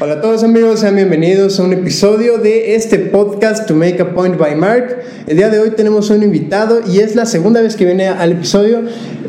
Hola a todos amigos, sean bienvenidos a un episodio de este podcast To Make a Point by Mark. El día de hoy tenemos un invitado y es la segunda vez que viene al episodio.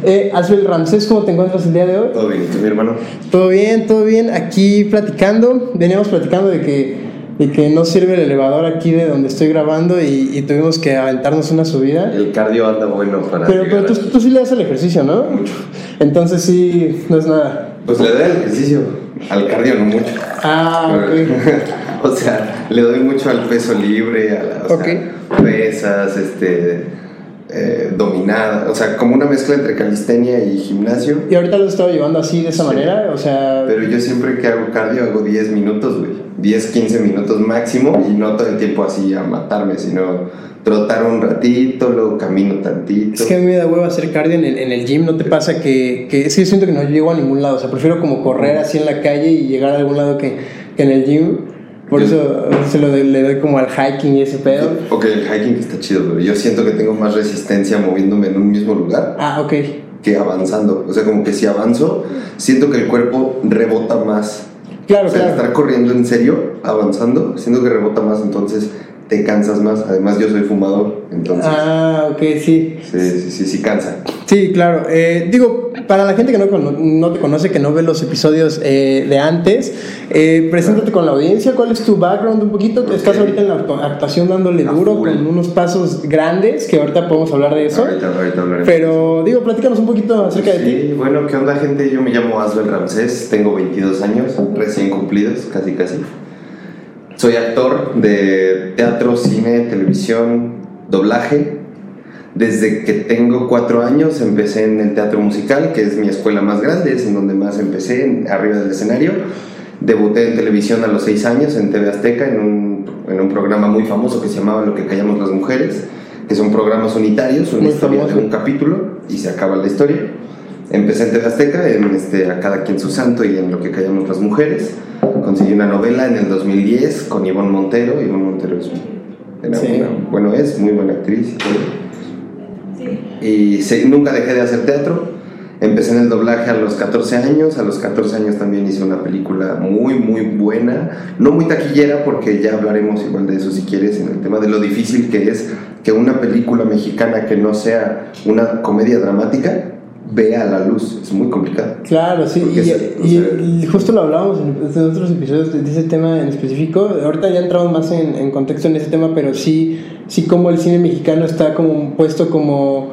Eh, Asbel Ramsés, ¿cómo te encuentras el día de hoy? Todo bien, mi hermano. Todo bien, todo bien. Aquí platicando, veníamos platicando de que, de que no sirve el elevador aquí de donde estoy grabando y, y tuvimos que aventarnos una subida. El cardio anda bueno para. Pero, pero tú, tú sí le das el ejercicio, ¿no? Mucho. Entonces sí, no es nada. Pues le doy al ejercicio, al cardio no mucho. Ah, ok. o sea, le doy mucho al peso libre, a las Ok. pesas, este, eh, dominada, o sea, como una mezcla entre calistenia y gimnasio. ¿Y ahorita lo has estado llevando así, de esa Sí. manera? O sea... Pero yo siempre que hago cardio hago 10 minutos, güey. 10, 15 minutos máximo y no todo el tiempo así a matarme, sino trotar un ratito, luego camino tantito. Es que a mí me da huevo hacer cardio en el, en el gym, ¿no te pasa que, que es que siento que no llego a ningún lado? O sea, prefiero como correr así en la calle y llegar a algún lado que, que en el gym. Por Yo- eso se lo doy- le doy como al hiking y ese pedo. Ok, el hiking está chido, pero yo siento que tengo más resistencia moviéndome en un mismo lugar Ah, ok. que avanzando. O sea, como que si avanzo, siento que el cuerpo rebota más. Claro, o sea, claro. estar corriendo en serio, avanzando, siento que rebota más, entonces te cansas más. Además, yo soy fumador, entonces. Ah, ok, sí. Sí, sí, sí, sí cansa. Sí, claro. Eh, digo, para la gente que no, no te conoce, que no ve los episodios eh, de antes, eh, preséntate con la audiencia. ¿Cuál es tu background un poquito? Estás ahorita en la actu- actuación dándole duro full. con unos pasos grandes, que ahorita podemos hablar de eso. Ahorita, ahorita hablaremos. Pero, digo, platícanos un poquito acerca de ti. Sí, bueno, ¿qué onda, gente? Yo me llamo Asbel Ramsés, tengo 22 años, recién cumplidos, casi casi. Soy actor de teatro, cine, televisión, doblaje. Desde que tengo cuatro años empecé en el teatro musical, que es mi escuela más grande, es en donde más empecé, arriba del escenario. Debuté en televisión a los seis años en TV Azteca, en un, en un programa muy famoso que se llamaba Lo que callamos las mujeres, que son programas unitarios, una Muy historia de un capítulo y se acaba la historia. Empecé en TV Azteca, en este, A Cada Quien Su Santo y en Lo que Callamos las Mujeres. Conseguí una novela en el 2010 con Ivonne Montero. Ivonne Montero es, era Sí. una- bueno, es muy buena actriz y todo. Y se- nunca dejé de hacer teatro. Empecé en el doblaje a los 14 años. A los 14 años también hice una película muy, muy buena. No muy taquillera, porque ya hablaremos igual de eso si quieres, en el tema de lo difícil que es que una película mexicana que no sea una comedia dramática vea la luz. Es muy complicado. Claro, sí, y, se- o y- sea- y justo lo hablábamos en, otros episodios de, de ese tema en específico. Ahorita ya entramos más en, en contexto en ese tema, pero sí, sí como el cine mexicano está como puesto como,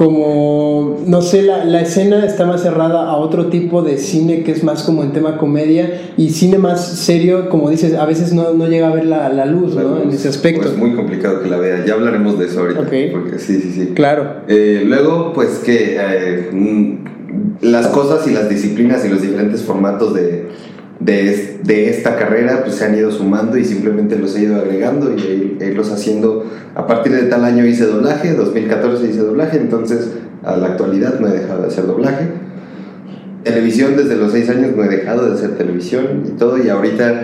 como, no sé, la, la, escena está más cerrada a otro tipo de cine que es más como en tema comedia y cine más serio, como dices, a veces no, no llega a ver la, la luz, ¿no? En ese aspecto. Es pues muy complicado que la vea, ya hablaremos de eso ahorita. Porque sí, sí, sí. Claro. Eh, luego, pues que eh, mm, las cosas y las disciplinas y los diferentes formatos de de, de, esta carrera pues se han ido sumando y simplemente los he ido agregando y irlos haciendo. A partir de tal año hice doblaje, 2014 hice doblaje, entonces a la actualidad no he dejado de hacer doblaje. Televisión desde los 6 años no he dejado de hacer televisión y todo y ahorita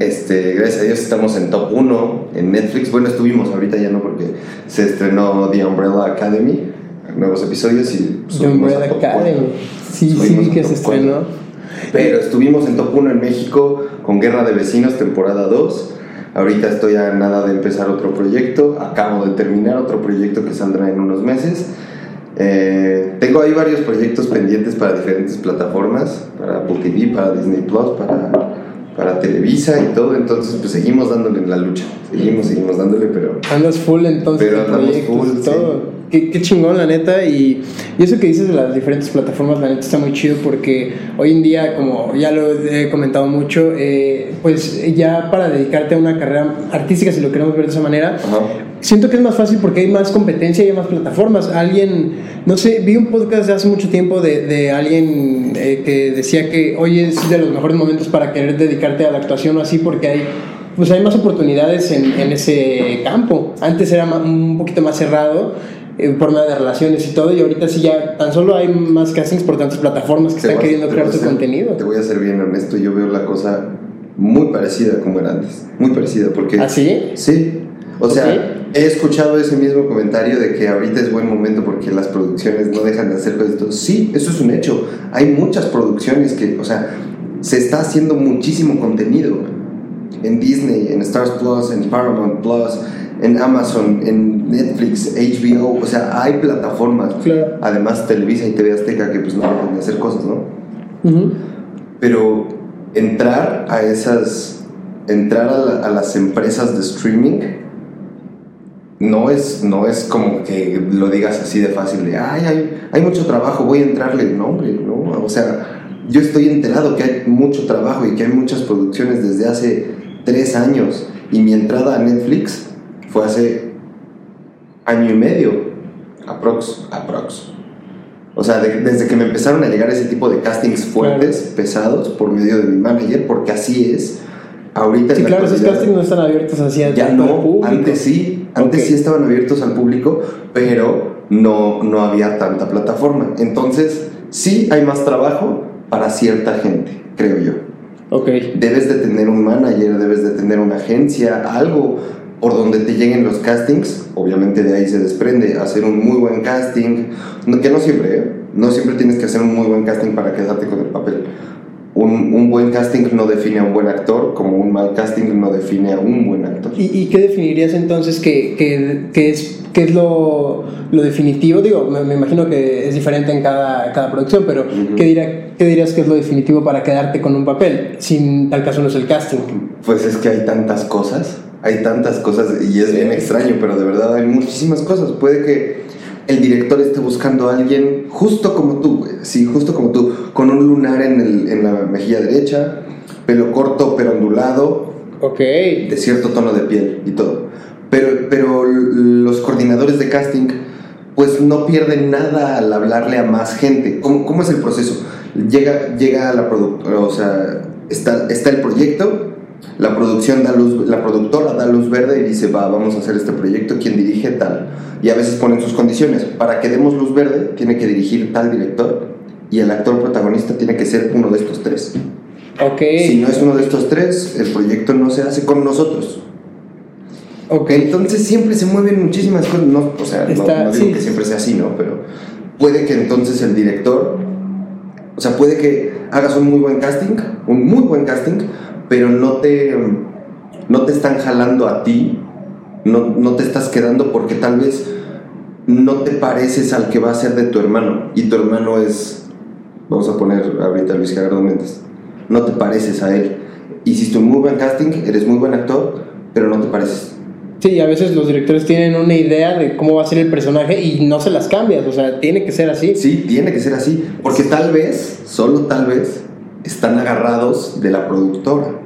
este, gracias a Dios estamos en top 1 en Netflix. Bueno, estuvimos ahorita ya no porque se estrenó The Umbrella Academy, nuevos episodios y... The Umbrella Academy, sí, sí, que se estrenó. Pero estuvimos en top 1 en México con Guerra de Vecinos, temporada 2. Ahorita estoy a nada de empezar otro proyecto. Acabo de terminar otro proyecto que saldrá en unos meses. Eh, tengo ahí varios proyectos pendientes para diferentes plataformas, para Apple TV, para Disney Plus, para, para Televisa y todo. Entonces, pues seguimos dándole en la lucha. Seguimos, seguimos dándole, pero. Andas full entonces. Pero andamos full. Todo qué, chingón, la neta. Y, y, eso que dices de las diferentes plataformas, la neta está muy chido porque hoy en día, como ya lo he comentado mucho, eh, pues ya para dedicarte a una carrera artística, si lo queremos ver de esa manera, siento que es más fácil porque hay más competencia y hay más plataformas. Alguien, no sé, vi un podcast de hace mucho tiempo de, de alguien eh, que decía que hoy es de los mejores momentos para querer dedicarte a la actuación o así porque hay pues hay más oportunidades en, en, ese campo. Antes era un poquito más cerrado en forma de relaciones y todo, y ahorita sí ya tan solo hay más castings por tantas plataformas que están queriendo crear tu contenido. Te voy a ser bien honesto, yo veo la cosa muy parecida como era antes, muy parecida, porque... ¿Ah, sí? Sí, o sea, he escuchado ese mismo comentario de que ahorita es buen momento porque las producciones no dejan de hacer cosas. Sí, eso es un hecho. Hay muchas producciones que, o sea, se está haciendo muchísimo contenido en Disney, en Stars Plus, en Paramount Plus, en Amazon, en Netflix, HBO, o sea, hay plataformas. Además, Televisa y TV Azteca que pues no pueden hacer cosas, ¿no? Pero entrar a esas, entrar a, las empresas de streaming no es, no es como que lo digas así de fácil, de, ay, hay, hay mucho trabajo, voy a entrarle. No, hombre, no. O sea, yo estoy enterado que hay mucho trabajo y que hay muchas producciones desde hace tres años. Y mi entrada a Netflix fue hace año y medio, aprox, aprox. O sea, desde que me empezaron a llegar ese tipo de castings fuertes, pesados, por medio de mi manager, porque así es. Ahorita sí, claro, esos castings no están abiertos hacia Ya no, antes sí, antes sí estaban abiertos al público, pero no, no había tanta plataforma. Entonces, sí hay más trabajo para cierta gente, creo yo. Okay. Debes de tener un manager, debes de tener una agencia, algo por donde te lleguen los castings, obviamente de ahí se desprende hacer un muy buen casting, que no siempre, ¿eh? no siempre tienes que hacer un muy buen casting para quedarte con el papel. Un, un, buen casting no define a un buen actor, como un mal casting no define a un buen actor. ¿Y, y qué definirías entonces que, que, que es, que es lo, lo, definitivo? Digo, me, imagino que es diferente en cada, cada producción, pero ¿qué, diría, ¿qué dirías que es lo definitivo para quedarte con un papel? Si tal caso no es el casting. Pues es que hay tantas cosas hay tantas cosas y es bien extraño, pero de verdad hay muchísimas cosas. Puede que el director esté buscando a alguien justo como tú, sí, justo como tú, con un lunar en, el, en la mejilla derecha, pelo corto pero ondulado, okay. de cierto tono de piel y todo. Pero, pero los coordinadores de casting pues no pierden nada al hablarle a más gente. ¿Cómo, cómo es el proceso? Llega, llega a la productora, o sea, está, está el proyecto, la producción da luz, la productora da luz verde y dice, va, vamos a hacer este proyecto, ¿quién dirige tal? Y a veces ponen sus condiciones. Para que demos luz verde, tiene que dirigir tal director y el actor protagonista tiene que ser uno de estos tres. Ok. Si no es uno de estos tres, el proyecto no se hace con nosotros. Ok. Entonces siempre se mueven muchísimas cosas. No, o sea, no, digo que siempre sea así, ¿no? Pero puede que entonces el director, o sea, puede que hagas un muy buen casting, un muy buen casting, pero no te, no te están jalando a ti, no, no te estás quedando porque tal vez no te pareces al que va a ser de tu hermano y tu hermano es, vamos a poner ahorita Luis Gerardo Méndez, no te pareces a él. Hiciste un muy buen casting, eres muy buen actor, pero no te pareces. Sí, a veces los directores tienen una idea de cómo va a ser el personaje y no se las cambias, o sea, tiene que ser así. Sí, tiene que ser así, porque tal vez, solo tal vez, están agarrados de la productora.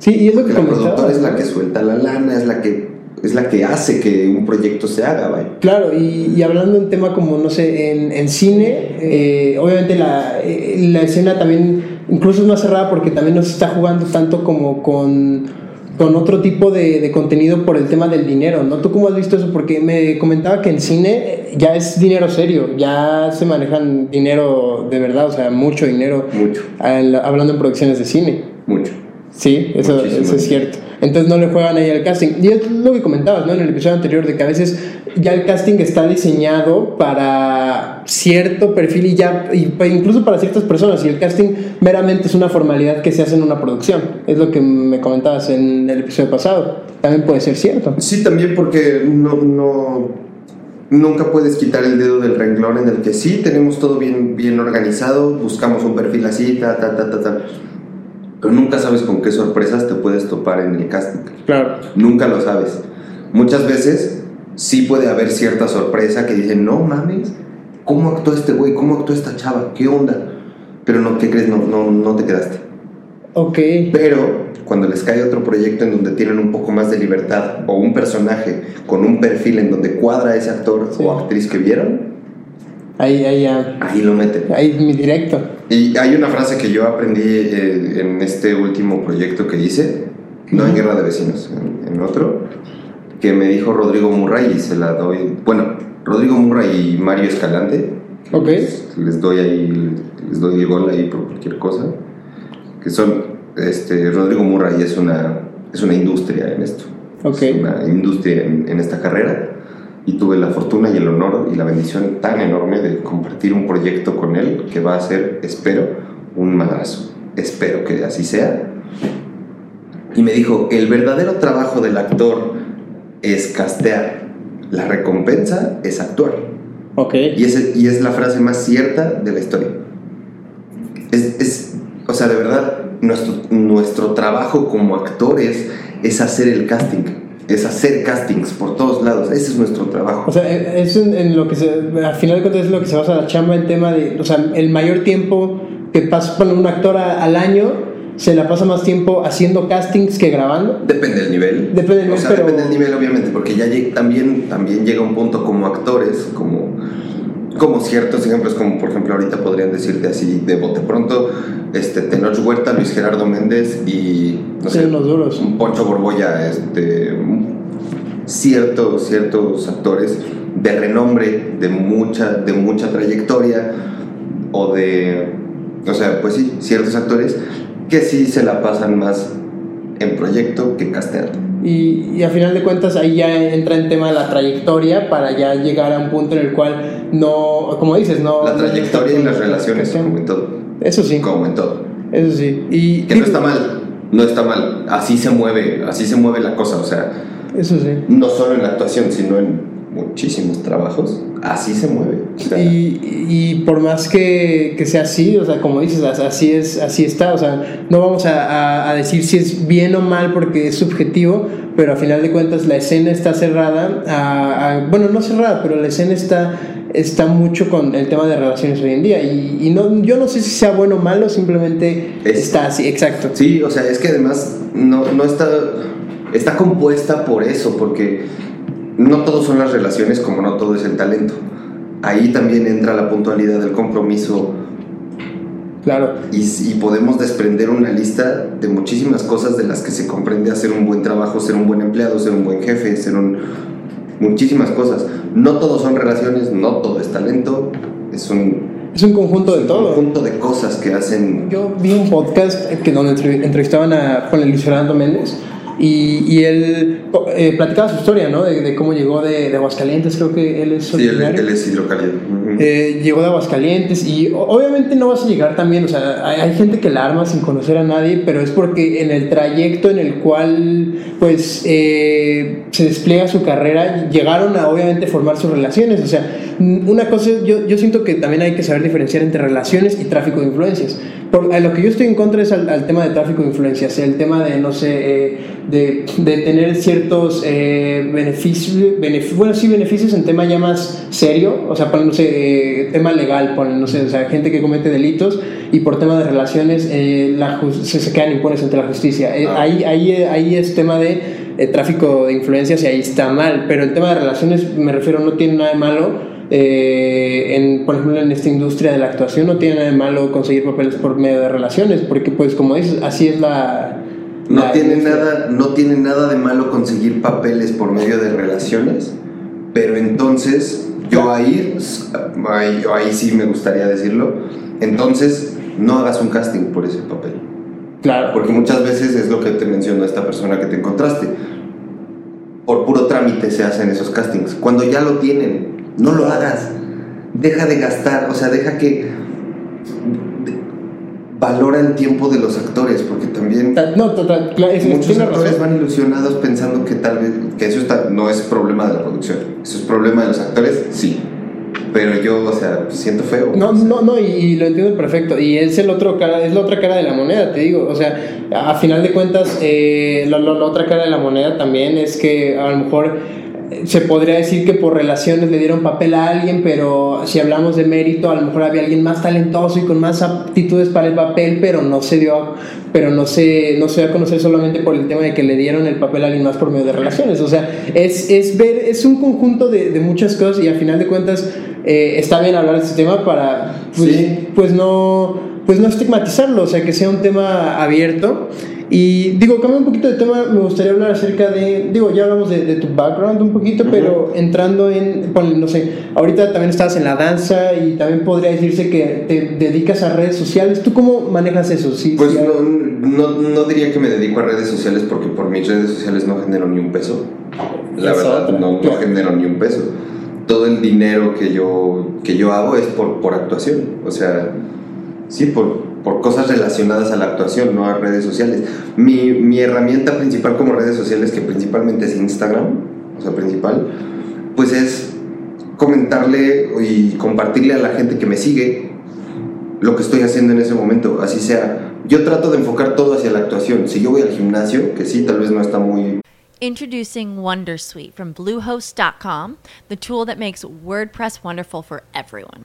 Sí, y es lo que la productora es la que suelta la lana, es la que es la que hace que un proyecto se haga, vaya. Claro, y, y hablando en tema como, no sé, en, en cine, eh, obviamente la, eh, la escena también incluso es más cerrada porque también no se está jugando tanto como con, con otro tipo de, de contenido por el tema del dinero, ¿no? ¿Tú cómo has visto eso? Porque me comentaba que en cine ya es dinero serio, ya se manejan dinero de verdad, o sea, mucho dinero, Mucho, al- hablando en producciones de cine. mucho. Sí, eso, eso es cierto. Entonces no le juegan ahí al casting. Y es lo que comentabas, ¿no? En el episodio anterior, de que a veces ya el casting está diseñado para cierto perfil y ya, y incluso para ciertas personas. Y el casting meramente es una formalidad que se hace en una producción. Es lo que me comentabas en el episodio pasado. También puede ser cierto. Sí, también porque no, no nunca puedes quitar el dedo del renglón en el que sí tenemos todo bien, bien organizado, buscamos un perfil así, ta, ta, ta, ta, ta. Pero nunca sabes con qué sorpresas te puedes topar en el casting. Claro. Nunca lo sabes. Muchas veces sí puede haber cierta sorpresa que dicen, no mames, ¿cómo actuó este güey? ¿Cómo actuó esta chava? ¿Qué onda? Pero no, ¿qué crees? No, no, no te quedaste. Ok. Pero cuando les cae otro proyecto en donde tienen un poco más de libertad o un personaje con un perfil en donde cuadra ese actor Sí. o actriz que vieron, Ahí, ahí ya. ahí lo meten. Ahí mi directo. Y hay una frase que yo aprendí eh, en este último proyecto que hice, no en Guerra de Vecinos, en, en otro, que me dijo Rodrigo Murray y se la doy. Bueno, Rodrigo Murray y Mario Escalante, Ok. les, les doy ahí, les doy el gol ahí por cualquier cosa, que son, este, Rodrigo Murray es una, es una industria en esto, Ok. es una industria en, en esta carrera. Y tuve la fortuna y el honor y la bendición tan enorme de compartir un proyecto con él que va a ser, espero, un madrazo. Espero que así sea. Y me dijo, el verdadero trabajo del actor es castear. La recompensa es actuar. Ok. Y es, y es la frase más cierta de la historia. Es, es- o sea, de verdad, nuestro, nuestro trabajo como actores es hacer el casting, es hacer castings por todos lados. Ese es nuestro trabajo. O sea, eh, es en, en lo que se, al final de cuentas es lo que se basa la chamba, el tema de, o sea, el mayor tiempo que pasa con un actor a- al año, se la pasa más tiempo haciendo castings que grabando. Depende del nivel. Depende del O sea, nivel, pero- depende del nivel, obviamente, porque ya lleg- también, también llega un punto como actores, como, como ciertos ejemplos, como por ejemplo ahorita podrían decirte así de bote pronto, este, Tenoch Huerta, Luis Gerardo Méndez y, no sé, duros. un Poncho Borbolla, este, un- ciertos, ciertos actores de renombre, de mucha, de mucha trayectoria, o de, o sea, pues sí, ciertos actores que sí se la pasan más en proyecto que casteando. Y, y a final de cuentas ahí ya entra en tema de la trayectoria para ya llegar a un punto en el cual no, como dices, no... La no trayectoria y las relaciones, como en todo. Eso sí, Como en todo. eso sí. Y Que no está mal, no está mal. Así se mueve, así se mueve la cosa. O sea, Eso sí. no solo en la actuación, sino en muchísimos trabajos. Así se mueve. O sea, Y, y por más que, que sea así, o sea, como dices, as- así es, así está, o sea, no vamos a, a- a decir si es bien o mal porque es subjetivo, pero a final de cuentas la escena está cerrada, a- bueno, no cerrada, pero la escena está, está mucho con el tema de relaciones hoy en día, y, y no, yo no sé si sea bueno o malo, simplemente Es- está así, exacto. Sí, o sea, es que además no, no está, está compuesta por eso, porque no todo son las relaciones como no todo es el talento. Ahí también entra la puntualidad del compromiso Claro. y, y podemos desprender una lista de muchísimas cosas de las que se comprende hacer un buen trabajo, ser un buen empleado, ser un buen jefe, ser un... muchísimas cosas. No todo son relaciones, no todo es talento, es un, Es un conjunto de un todo. conjunto de cosas que hacen... Yo vi un podcast que donde entrev- entrevistaban a Juan Luis Fernando Méndez y, y él eh, platicaba su historia, ¿no? De, de cómo llegó de, de Aguascalientes, creo que él es Sí, él, es hidrocálido. Eh, llegó de Aguascalientes y obviamente no vas a llegar también, o sea, hay, gente que la arma sin conocer a nadie, pero es porque en el trayecto en el cual pues eh, se despliega su carrera, llegaron a obviamente formar sus relaciones, o sea, mm, una cosa, yo, yo siento que también hay que saber diferenciar entre relaciones y tráfico de influencias. Por, lo que yo estoy en contra es al, tema de tráfico de influencias, el tema de, no sé, eh, de, tener ciertos eh, beneficios, benef- bueno, sí, beneficios en tema ya más serio, o sea, ponen, no sé, eh, tema legal, ponen, no sé, o sea, gente que comete delitos y por tema de relaciones eh, la se, se quedan impunes ante la justicia. Eh, Ah. ahí, ahí, ahí es tema de tráfico de influencias y ahí está mal, pero el tema de relaciones, me refiero, no tiene nada de malo. eh, en, por ejemplo, en esta industria de la actuación no tiene nada de malo conseguir papeles por medio de relaciones, porque pues como dices, así es la... No la tiene, industria. nada, no tiene nada de malo conseguir papeles por medio de relaciones, pero entonces yo ahí, ahí, ahí sí me gustaría decirlo, entonces no hagas un casting por ese papel. Claro. Porque muchas veces es lo que te mencionó esta persona que te encontraste. Por puro trámite se hacen esos castings. Cuando ya lo tienen, no lo hagas. Deja de gastar, o sea, deja que valora el tiempo de los actores, porque también Ta- No, total, claro, es- muchos actores razón. van ilusionados pensando que tal vez que eso está, no es problema de la producción, eso es problema de los actores, sí. Pero yo, o sea, siento feo. No, no, no, y, y lo entiendo perfecto. Y es el otro cara, es la otra cara de la moneda, te digo. O sea, a final de cuentas, eh, la, la- la otra cara de la moneda también es que a lo mejor se podría decir que por relaciones le dieron papel a alguien, pero si hablamos de mérito, a lo mejor había alguien más talentoso y con más aptitudes para el papel, pero no se dio, pero no se, no se dio a conocer solamente por el tema de que le dieron el papel a alguien más por medio de relaciones. O sea, es, es ver, es un conjunto de, de muchas cosas y a final de cuentas eh, está bien hablar de este tema para pues, Sí. pues no pues no estigmatizarlo, o sea que sea un tema abierto. Y digo, cambiando un poquito de tema, me gustaría hablar acerca de, digo, ya hablamos de, de tu background un poquito, pero entrando en, ponle, no sé, ahorita también estás en la danza y también podría decirse que te dedicas a redes sociales. ¿Tú cómo manejas eso? Sí, Pues no, no, no diría que me dedico a redes sociales porque por mis redes sociales no genero ni un peso. La verdad, otra, no, no genero ni un peso. Todo el dinero que yo, que yo hago es por, por actuación. O sea, sí, por, por cosas relacionadas a la actuación, no a redes sociales. Mi, mi herramienta principal como redes sociales, que principalmente es Instagram, o sea, principal, pues es comentarle y compartirle a la gente que me sigue lo que estoy haciendo en ese momento, así sea. Yo trato de enfocar todo hacia la actuación. Si yo voy al gimnasio, que sí, tal vez no está muy Introducing Wondersuite from Bluehost.com, the tool that makes WordPress wonderful for everyone.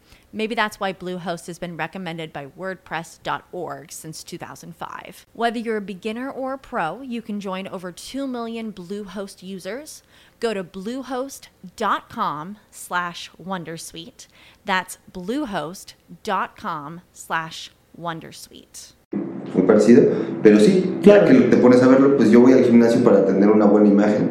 Maybe that's why Bluehost has been recommended by WordPress.org since 2005. Whether you're a beginner or a pro, you can join over 2 million Bluehost users. Go to bluehost.com slash Wondersuite. That's bluehost.com slash Wondersuite. muy parecido, pero sí, Claro. ya que te pones a verlo, pues yo voy al gimnasio para tener una buena imagen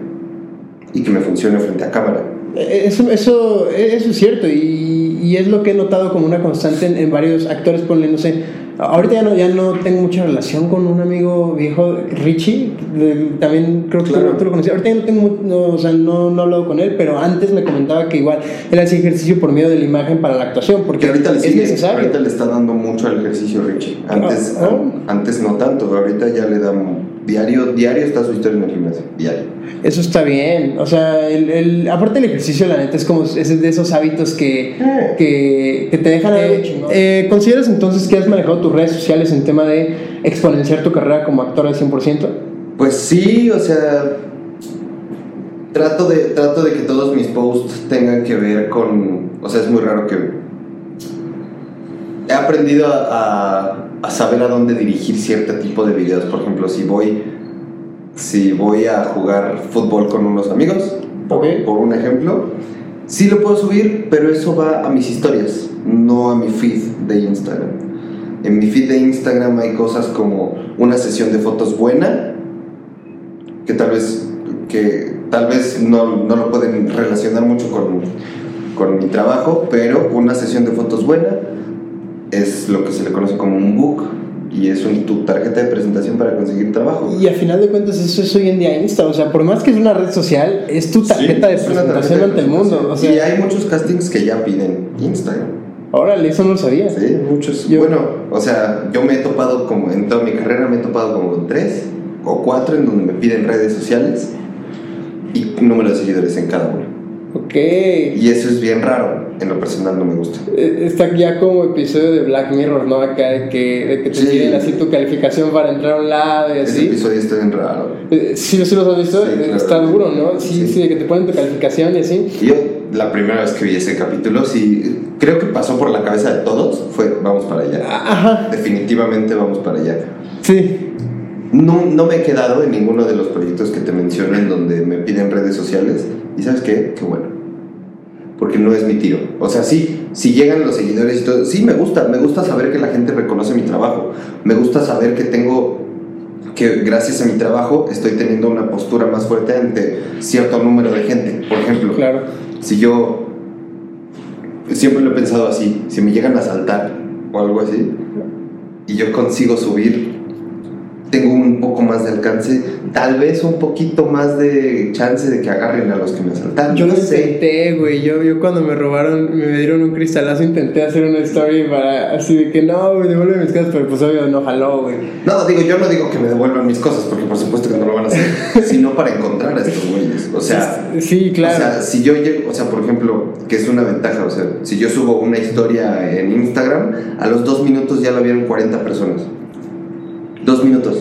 y que me funcione frente a cámara. Eh, Eso, eso, eso es cierto y, y es lo que he notado como una constante en, en varios actores, ponle, no sé, ahorita ya no, ya no tengo mucha relación con un amigo viejo, Richie, de- también creo que Claro. tú, tú lo conocías, ahorita ya no tengo, no, o sea, no, no he hablado con él, pero antes me comentaba que igual él hacía ejercicio por medio de la imagen para la actuación, porque ahorita le es sigue, necesario. ahorita le está dando mucho al ejercicio Richie. Antes, oh. an- antes no tanto, ahorita ya le dan diario, diario está su historia en el gimnasio, diario. Eso está bien, o sea, el, el- aparte del ejercicio, la neta, es como es de esos hábitos que, Eh. que, que te dejan chingón. Eh, ¿Consideras entonces que has manejado tus redes sociales en tema de exponenciar tu carrera como actor al 100%? Pues sí, o sea, trato de, trato de que todos mis posts tengan que ver con, o sea, es muy raro que he aprendido a, a- a saber a dónde dirigir cierto tipo de videos. Por ejemplo, si voy, si voy a jugar fútbol con unos amigos, por, un ejemplo, sí lo puedo subir, pero eso va a mis historias, no a mi feed de Instagram. En mi feed de Instagram hay cosas como una sesión de fotos buena, que tal vez, que tal vez no, no lo pueden relacionar mucho con, con mi trabajo, pero una sesión de fotos buena es lo que se le conoce como un book y es un, tu tarjeta de presentación para conseguir trabajo. Y a final de cuentas eso es hoy en día Insta, o sea, por más que es una red social, es tu tarjeta de presentación ante el mundo. O sea, y hay muchos castings que ya piden Instagram. órale, eso no lo sabía. Sí, muchos. Yo- Bueno, o sea, yo me he topado como en toda mi carrera me he topado como con tres o cuatro en donde me piden redes sociales y número de seguidores en cada uno. Ok. Y eso es bien raro. En lo personal no me gusta. Eh, Está ya como episodio de Black Mirror, ¿no? Acá de que, de que te Sí. piden así tu calificación para entrar a un lado y Ese así. episodio está bien raro. Eh, Sí, sí los has visto, Sí, Eh, claro. está duro, ¿no? Sí, sí, Sí. de que te ponen tu calificación y así. Yo, la primera vez que vi ese capítulo, sí, creo que pasó por la cabeza de todos, fue vamos para allá. Ajá, Definitivamente vamos para allá. sí. No, no me he quedado en ninguno de los proyectos que te menciono en donde me piden redes sociales. ¿Y sabes qué? Qué bueno. Porque no es mi tiro. O sea, sí, si llegan los seguidores y todo, sí me gusta. Me gusta saber que la gente reconoce mi trabajo. Me gusta saber que tengo, que gracias a mi trabajo estoy teniendo una postura más fuerte ante cierto número de gente. Por ejemplo, Claro. si yo siempre lo he pensado así, si me llegan a asaltar o algo así y yo consigo subir, más de alcance, tal vez un poquito más de chance de que agarren a los que me asaltaron. Yo no sé. intenté, güey. Yo, yo cuando me robaron, me dieron un cristalazo, intenté hacer una story para así de que no, güey, devuelve mis cosas, pero pues obvio no jaló, güey. No, digo, yo no digo que me devuelvan mis cosas, porque por supuesto que no lo van a hacer, sino para encontrar a estos güeyes. O sea, sí, claro. O sea, si yo llego, o sea, por ejemplo, que es una ventaja, o sea, si yo subo una historia en Instagram, a los dos minutos ya la vieron 40 personas. Dos minutos.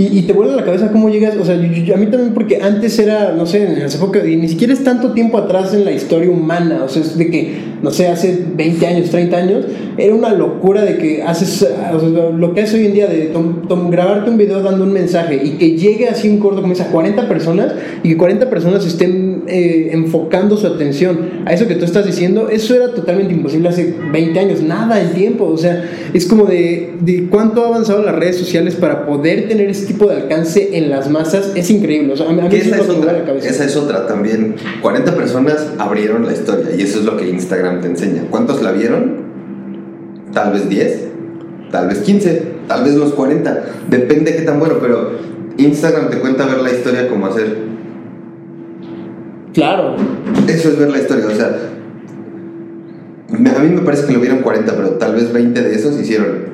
Y, te vuelve la cabeza cómo llegas, o sea, yo- yo- a mí también porque antes era, no sé, en las épocas, y ni siquiera es tanto tiempo atrás en la historia humana, o sea, es de que, no sé, hace 20 años, 30 años, era una locura de que haces, o sea, lo que haces hoy en día de tom- tom- grabarte un video dando un mensaje y que llegue así un corto como esa 40 personas y que 40 personas estén eh, enfocando su atención a eso que tú estás diciendo, eso era totalmente imposible hace 20 años, nada el tiempo, o sea, es como de, de cuánto ha avanzado las redes sociales para poder tener ese tipo de alcance en las masas, es increíble, o sea, a mí, a es otra, la cabeza. esa es otra también. 40 personas abrieron la historia y eso es lo que Instagram te enseña. ¿Cuántos la vieron? Tal vez 10, tal vez 15, tal vez los 40. Depende qué tan bueno, pero Instagram te cuenta ver la historia como hacer. Claro, Eso es ver la historia, o sea. A mí me parece que lo vieron 40, pero tal vez 20 de esos hicieron.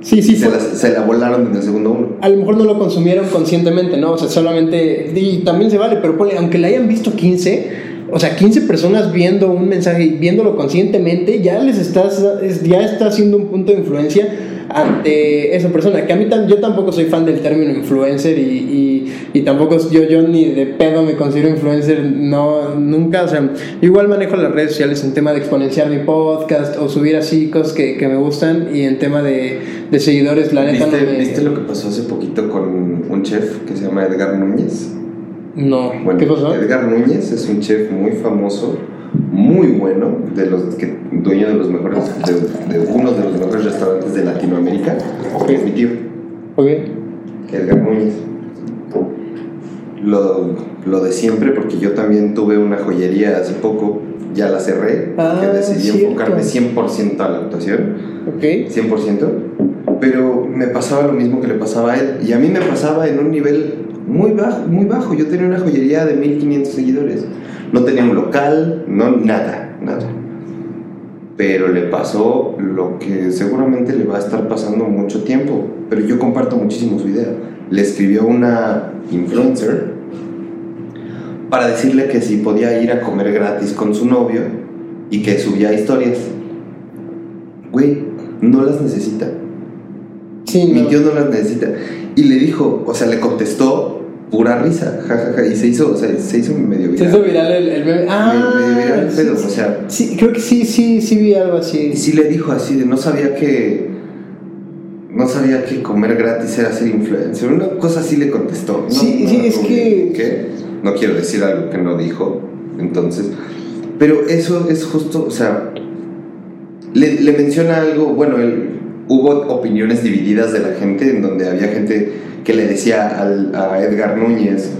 sí, sí, se, fue- las- se la volaron en el segundo uno. a lo mejor no lo consumieron conscientemente, ¿no? O sea, solamente, y también se vale, pero ponle, aunque la hayan visto 15, o sea, 15 personas viendo un mensaje y viéndolo conscientemente, ya les estás, es- ya está haciendo un punto de influencia ante esa persona, que a mí yo tampoco soy fan del término influencer y, y, y tampoco yo, yo ni de pedo me considero influencer, no, nunca, o sea, yo igual manejo las redes sociales en tema de exponenciar mi podcast o subir así cosas que, que me gustan y en tema de, de seguidores, la neta ¿Viste, no me... ¿Viste lo que pasó hace poquito con un chef que se llama Edgar Núñez? No, Bueno, ¿qué pasó? Edgar Núñez es un chef muy famoso, muy bueno, de los que dueño de los mejores, de, de uno de los mejores restaurantes de Latinoamérica, que es mi tío, Ok. Edgar Núñez. Lo, lo de siempre, porque yo también tuve una joyería hace poco, ya la cerré, Ah, que decidí cierto. enfocarme 100% a la actuación. Ok. 100%, pero me pasaba lo mismo que le pasaba a él. Y a mí me pasaba en un nivel muy bajo, muy bajo. Yo tenía una joyería de 1500 seguidores. No tenía un local, no, nada, nada. Pero le pasó lo que seguramente le va a estar pasando mucho tiempo. Pero yo comparto muchísimo su idea. Le escribió una influencer para decirle que si podía ir a comer gratis con su novio y que subía historias. Güey, no las necesita. Sí, Mi no. tío no las necesita. Y le dijo, o sea, le contestó pura risa, jajaja, y se hizo, o sea, se hizo medio Se viral. hizo viral el, el meme. Ah, medio viral el sí, pedo, sí. o sea, Sí, creo que sí, sí, sí vi algo así. y sí le dijo así de no sabía que no sabía que comer gratis era ser influencer. Una cosa así le contestó. No, Sí, no sí, es que- qué. No quiero decir algo que no dijo. Entonces, pero eso es justo, o sea, le, le menciona algo, bueno, él, hubo opiniones divididas de la gente en donde había gente que le decía al- a Edgar Núñez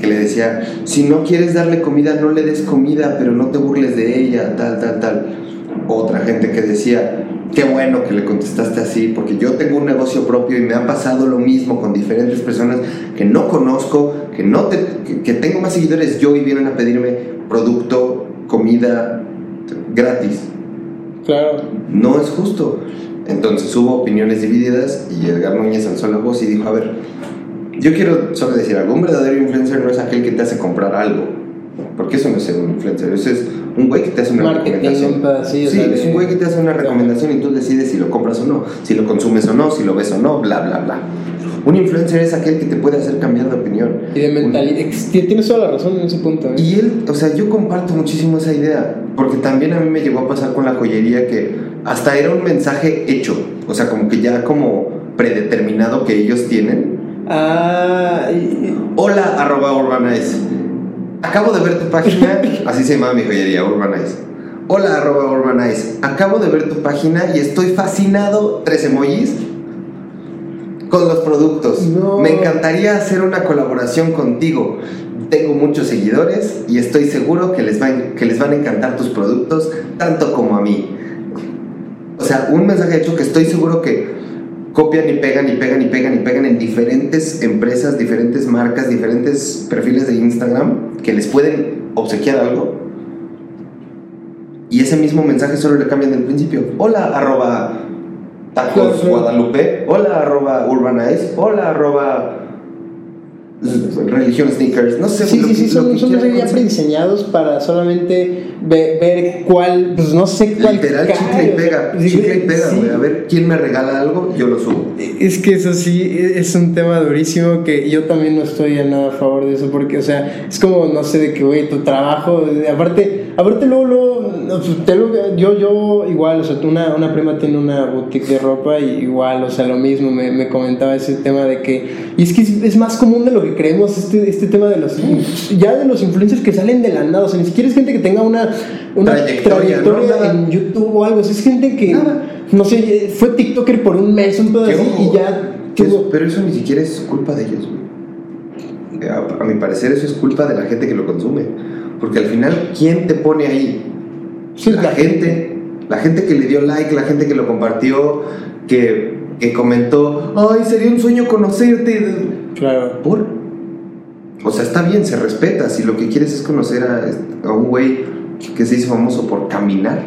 que le decía, si no quieres darle comida, no le des comida, pero no te burles de ella, tal, tal, tal. Otra gente que decía, qué bueno que le contestaste así, porque yo tengo un negocio propio y me ha pasado lo mismo con diferentes personas que no conozco, que, no te, que, que tengo más seguidores yo y vienen a pedirme producto, comida gratis. Claro. No es justo. Entonces hubo opiniones divididas y Edgar Núñez alzó la voz y dijo, a ver, yo quiero solo decir algo, un verdadero influencer no es aquel que te hace comprar algo, porque eso no es ser un influencer, eso es un güey que te hace una Marketing, recomendación. sí, sea, es un güey que te hace una recomendación y tú decides si lo compras o no, si lo consumes o no, si lo ves o no, bla, bla, bla. Un influencer es aquel que te puede hacer cambiar de opinión. Y de mentalidad. Tienes toda la razón en ese punto. ¿eh? Y él, o sea, yo comparto muchísimo esa idea, porque también a mí me llegó a pasar con la joyería que hasta era un mensaje hecho, o sea, como que ya como predeterminado que ellos tienen. Ah, y- Hola, arroba Urbanize. Acabo de ver tu página, así se llama mi joyería, Urbanize. Hola, arroba Urbanize. Acabo de ver tu página y estoy fascinado, tres emojis, con los productos. No. Me encantaría hacer una colaboración contigo. Tengo muchos seguidores y estoy seguro que les, van, que les van a encantar tus productos tanto como a mí. O sea, un mensaje hecho que estoy seguro que copian y pegan y pegan y pegan y pegan en diferentes empresas, diferentes marcas, diferentes perfiles de Instagram que les pueden obsequiar algo. Y ese mismo mensaje solo le cambian del principio. Hola, arroba tacos. Guadalupe. Hola, arroba urbanize. Hola, arroba religión sneakers. No sé Sí, lo sí, que- sí, lo son, son ya prediseñados para solamente ve- ver cuál, pues no sé cuál. Literal, cae, chicle y o sea, pega. sí, Chicle y pega, sí. güey. A ver quién me regala algo, yo lo subo. Es que eso sí, es un tema durísimo que yo también no estoy a nada a favor de eso, porque, o sea, es como, no sé, de que, güey, tu trabajo, aparte, aparte luego, luego, no, pues, te lo- yo, yo igual, o sea, una, una prima tiene una boutique de ropa y igual, o sea, lo mismo, me, me comentaba ese tema de que, y es que es, es más común de lo que creemos este, este tema de los, ya de los influencers que salen de la nada, o sea, ni siquiera es gente que tenga una, una Trayectoria, trayectoria, ¿no? Nada. en YouTube o algo, o sea, es gente que, Nada. no sé, fue TikToker por un mes, un pedo Que así, y ya que eso- pero eso ni siquiera es culpa de ellos, a mi parecer eso es culpa de la gente que lo consume. Porque al final, ¿quién te pone ahí? Sí, la gente. La gente que le dio like, la gente que lo compartió, que, que comentó, ay, sería un sueño conocerte. Claro. ¿Por? O sea, está bien, se respeta. Si lo que quieres es conocer a, a un güey que se hizo famoso por caminar.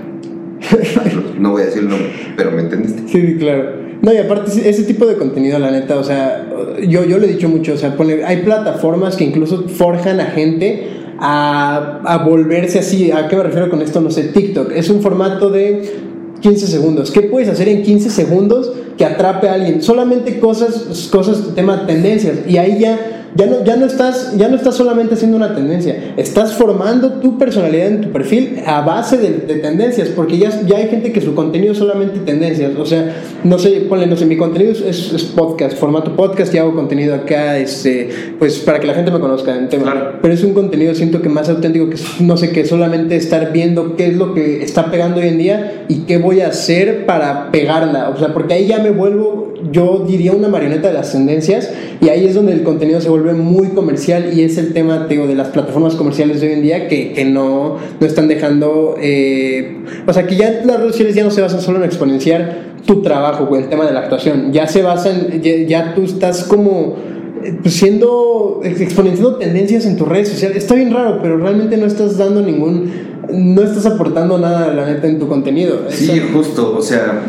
no voy a decir el nombre, pero me entendiste. Sí, claro. No, y aparte ese- tipo de contenido, la neta, o sea, yo, yo lo he dicho mucho, o sea, ponle- hay plataformas que incluso forjan a gente a, a volverse así. ¿A qué me refiero con esto? No sé, TikTok. Es un formato de 15 segundos. ¿Qué puedes hacer en 15 segundos que atrape a alguien? Solamente cosas, cosas, tema tendencias. Y ahí ya... Ya no, ya, no estás, ya no estás solamente haciendo una tendencia, estás formando tu personalidad en tu perfil a base de, de tendencias, porque ya, ya hay gente que su contenido es solamente tendencias. O sea, no sé, ponle, no sé, mi contenido es, podcast, formato podcast y hago contenido acá, este, pues para que la gente me conozca en tema. Claro. Pero es un contenido, siento que más auténtico que, no sé, que solamente estar viendo qué es lo que está pegando hoy en día y qué voy a hacer para pegarla. O sea, porque ahí ya me vuelvo, yo diría, una marioneta de las tendencias y ahí es donde el contenido se vuelve muy comercial y es el tema, te digo, de las plataformas comerciales de hoy en día que, que no, no están dejando, eh, o sea, que ya las redes sociales ya no se basan solo en exponenciar tu trabajo, güey, el tema de la actuación, ya se basan, ya, ya tú estás como eh, pues siendo ex- exponenciando tendencias en tus redes sociales. Está bien raro, pero realmente no estás dando ningún no estás aportando nada la neta en tu contenido. Sí, Eso- justo, o sea,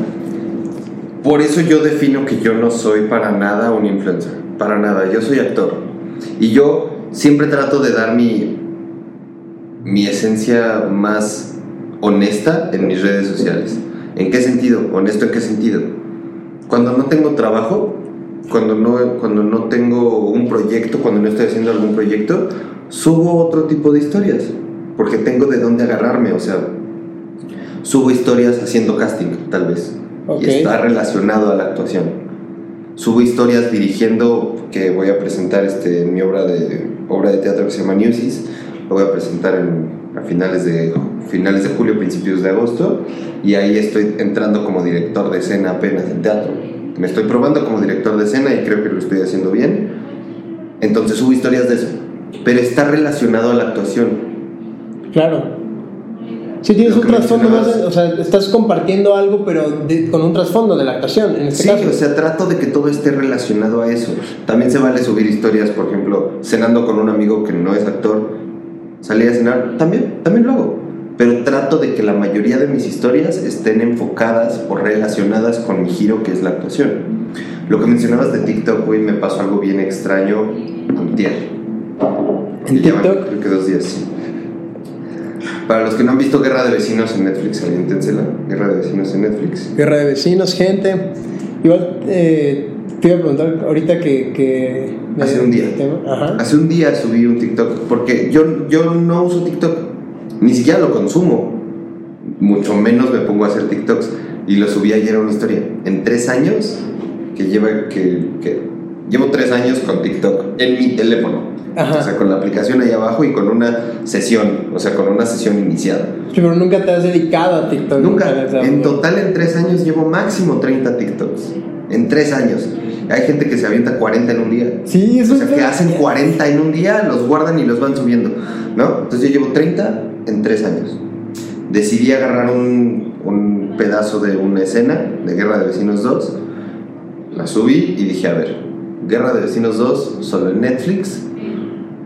por eso yo defino que yo no soy para nada un influencer, para nada, yo soy actor. Y yo siempre trato de dar mi, mi esencia más honesta en mis redes sociales. ¿En qué sentido? ¿Honesto en qué sentido? Cuando no tengo trabajo, cuando no, cuando no tengo un proyecto, cuando no estoy haciendo algún proyecto, subo otro tipo de historias, porque tengo de dónde agarrarme, o sea, subo historias haciendo casting, tal vez, Y está relacionado a la actuación. Subo historias dirigiendo, que voy a presentar este, mi obra de, obra de teatro que se llama Newsies, lo voy a presentar en, a finales de, finales de julio, principios de agosto, y ahí estoy entrando como director de escena apenas en teatro. Me estoy probando como director de escena y creo que lo estoy haciendo bien. Entonces subo historias de eso. pero está relacionado a la actuación. Claro. Sí, tienes un trasfondo más, o sea, estás compartiendo algo, pero de- con un trasfondo de la actuación, en este Sí, caso. o sea, trato de que todo esté relacionado a eso. También se vale subir historias, por ejemplo, cenando con un amigo que no es actor, salir a cenar, también, también lo hago. Pero trato de que la mayoría de mis historias estén enfocadas o relacionadas con mi giro, que es la actuación. Lo que mencionabas de TikTok, güey, me pasó algo bien extraño antier. ¿En TikTok? Creo que dos días, sí. Para los que no han visto Guerra de Vecinos en Netflix, aviéntensela. Guerra de Vecinos en Netflix. Guerra de vecinos, gente. Igual eh, te iba a preguntar ahorita que... que Hace un día. Ajá. Hace un día subí un TikTok porque yo, yo no uso TikTok, ni siquiera lo consumo, mucho menos me pongo a hacer TikToks y lo subí ayer a una historia. En tres años, que lleva que, que llevo tres años con TikTok en mi teléfono, Ajá. o sea, con la aplicación ahí abajo y con una sesión, o sea, con una sesión iniciada. Pero nunca te has dedicado a TikTok. Nunca, sea, en total en tres años llevo máximo 30 TikToks. En tres años. Hay gente que se avienta 40 en un día. Sí, eso O sea, es que hacen verdad. 40 en un día, los guardan y los van subiendo, ¿no? Entonces yo llevo 30 en 3 años. Decidí agarrar un, un pedazo de una escena de Guerra de Vecinos 2, la subí y dije, a ver, Guerra de Vecinos 2, solo en Netflix.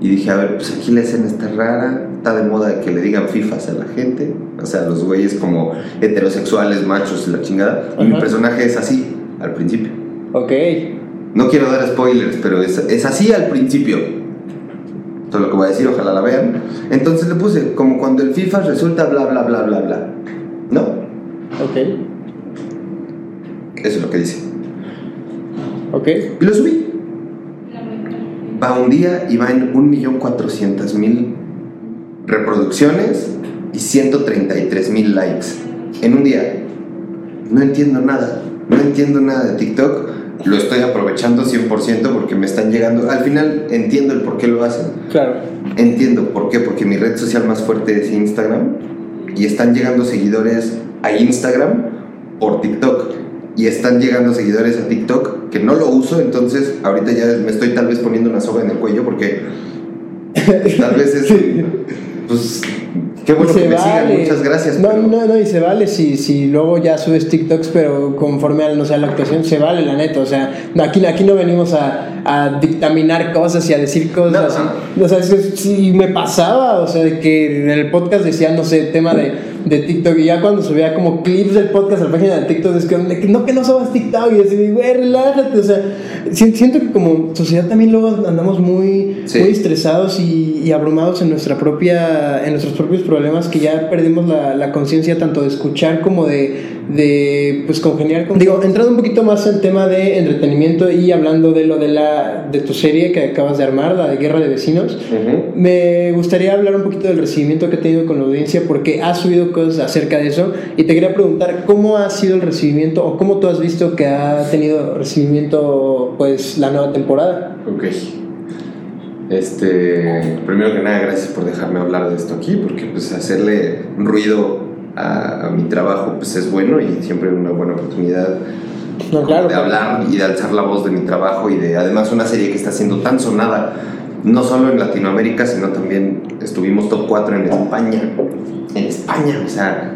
Y dije, a ver, pues aquí la escena está rara, está de moda que le digan fifas a la gente, o sea, los güeyes como heterosexuales, machos y la chingada. Y mi personaje es así, al principio. Ok. No quiero dar spoilers, pero es, es así al principio. Todo lo que voy a decir, ojalá la vean. Entonces le puse, como cuando el FIFA resulta bla bla bla bla bla. ¿No? Ok. Eso es lo que dice. Ok. Y lo subí. Va un día y va en 1.400.000 reproducciones y 133.000 likes. En un día. No entiendo nada. No entiendo nada de TikTok. Lo estoy aprovechando 100% porque me están llegando. Al final entiendo el por qué lo hacen. Claro. Entiendo por qué, porque mi red social más fuerte es Instagram y están llegando seguidores a Instagram por TikTok y están llegando seguidores a TikTok que no lo uso, entonces ahorita ya me estoy tal vez poniendo una soga en el cuello porque tal vez es pues qué bueno Y que me sigan, muchas gracias. No, pero- no, no, y se vale si, si luego ya subes TikToks, pero conforme a no sé, a la actuación, se vale, la neta. O sea, aquí, aquí no venimos a, a dictaminar cosas y a decir cosas No. así. O sea, es que sí me pasaba, o sea, de que en el podcast decía, no sé, tema de, de TikTok, y ya cuando subía como clips del podcast a la página de TikTok, es que no, que no subas TikTok, y yo así, güey, relájate. O sea, si- siento que como sociedad también luego andamos muy, Sí. muy estresados y, y abrumados en nuestra propia en nuestros propios problemas que ya perdimos la, la conciencia tanto de escuchar como de, de pues congeniar con digo entrando un poquito más en tema de entretenimiento y hablando de lo de la de tu serie que acabas de armar la de guerra de vecinos Ujú. me gustaría hablar un poquito del recibimiento que ha tenido con la audiencia porque has subido cosas acerca de eso y te quería preguntar cómo ha sido el recibimiento o cómo tú has visto que ha tenido recibimiento pues la nueva temporada Ok. Este, primero que nada, gracias por dejarme hablar de esto aquí, porque pues hacerle ruido a, a mi trabajo pues es bueno y siempre una buena oportunidad no claro de hablar y de alzar la voz de mi trabajo y de además una serie que está siendo tan sonada, no solo en Latinoamérica, sino también estuvimos top 4 en España. En España, o sea,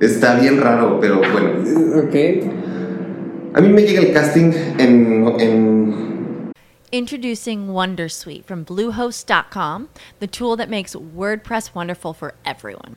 está bien raro, pero bueno. ok A mí me llega el casting en, en Introducing Wondersuite from Bluehost.com, the tool that makes WordPress wonderful for everyone.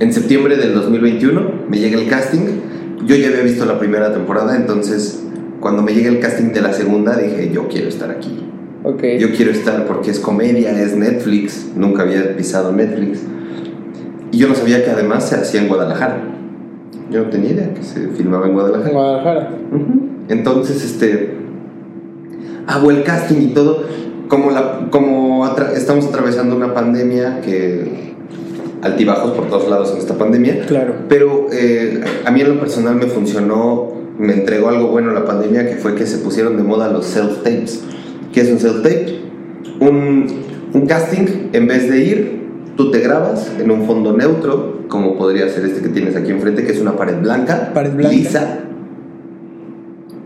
En septiembre del 2021 me llega el casting. Yo ya había visto la primera temporada, entonces cuando me llega el casting de la segunda dije, yo quiero estar aquí. Ok. Yo quiero estar porque es comedia, es Netflix. Nunca había pisado Netflix. Y yo no sabía que además se hacía en Guadalajara. Yo no tenía idea que se filmaba en Guadalajara. Guadalajara. Entonces, este. Hago el casting y todo. Como, la, como atra- estamos atravesando una pandemia que. Altibajos por todos lados en esta pandemia. Claro. Pero eh, a mí en lo personal me funcionó, me entregó algo bueno la pandemia, que fue que se pusieron de moda los self-tapes. ¿Qué es un self-tape? Un, un casting, en vez de ir, tú te grabas en un fondo neutro, como podría ser este que tienes aquí enfrente, que es una pared blanca, Pared blanca. lisa,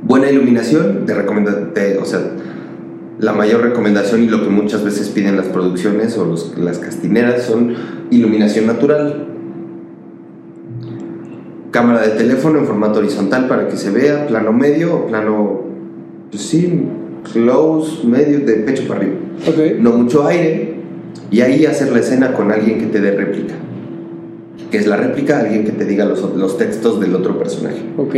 buena iluminación, te recomienda, te- o sea, la mayor recomendación y lo que muchas veces piden las producciones o los- las castineras son iluminación natural. Cámara de teléfono en formato horizontal para que se vea, plano medio o plano, pues sí, close, medio, de pecho para arriba. Ok. No mucho aire y ahí hacer la escena con alguien que te dé réplica. Que es la réplica, alguien que te diga los, los textos del otro personaje Ok.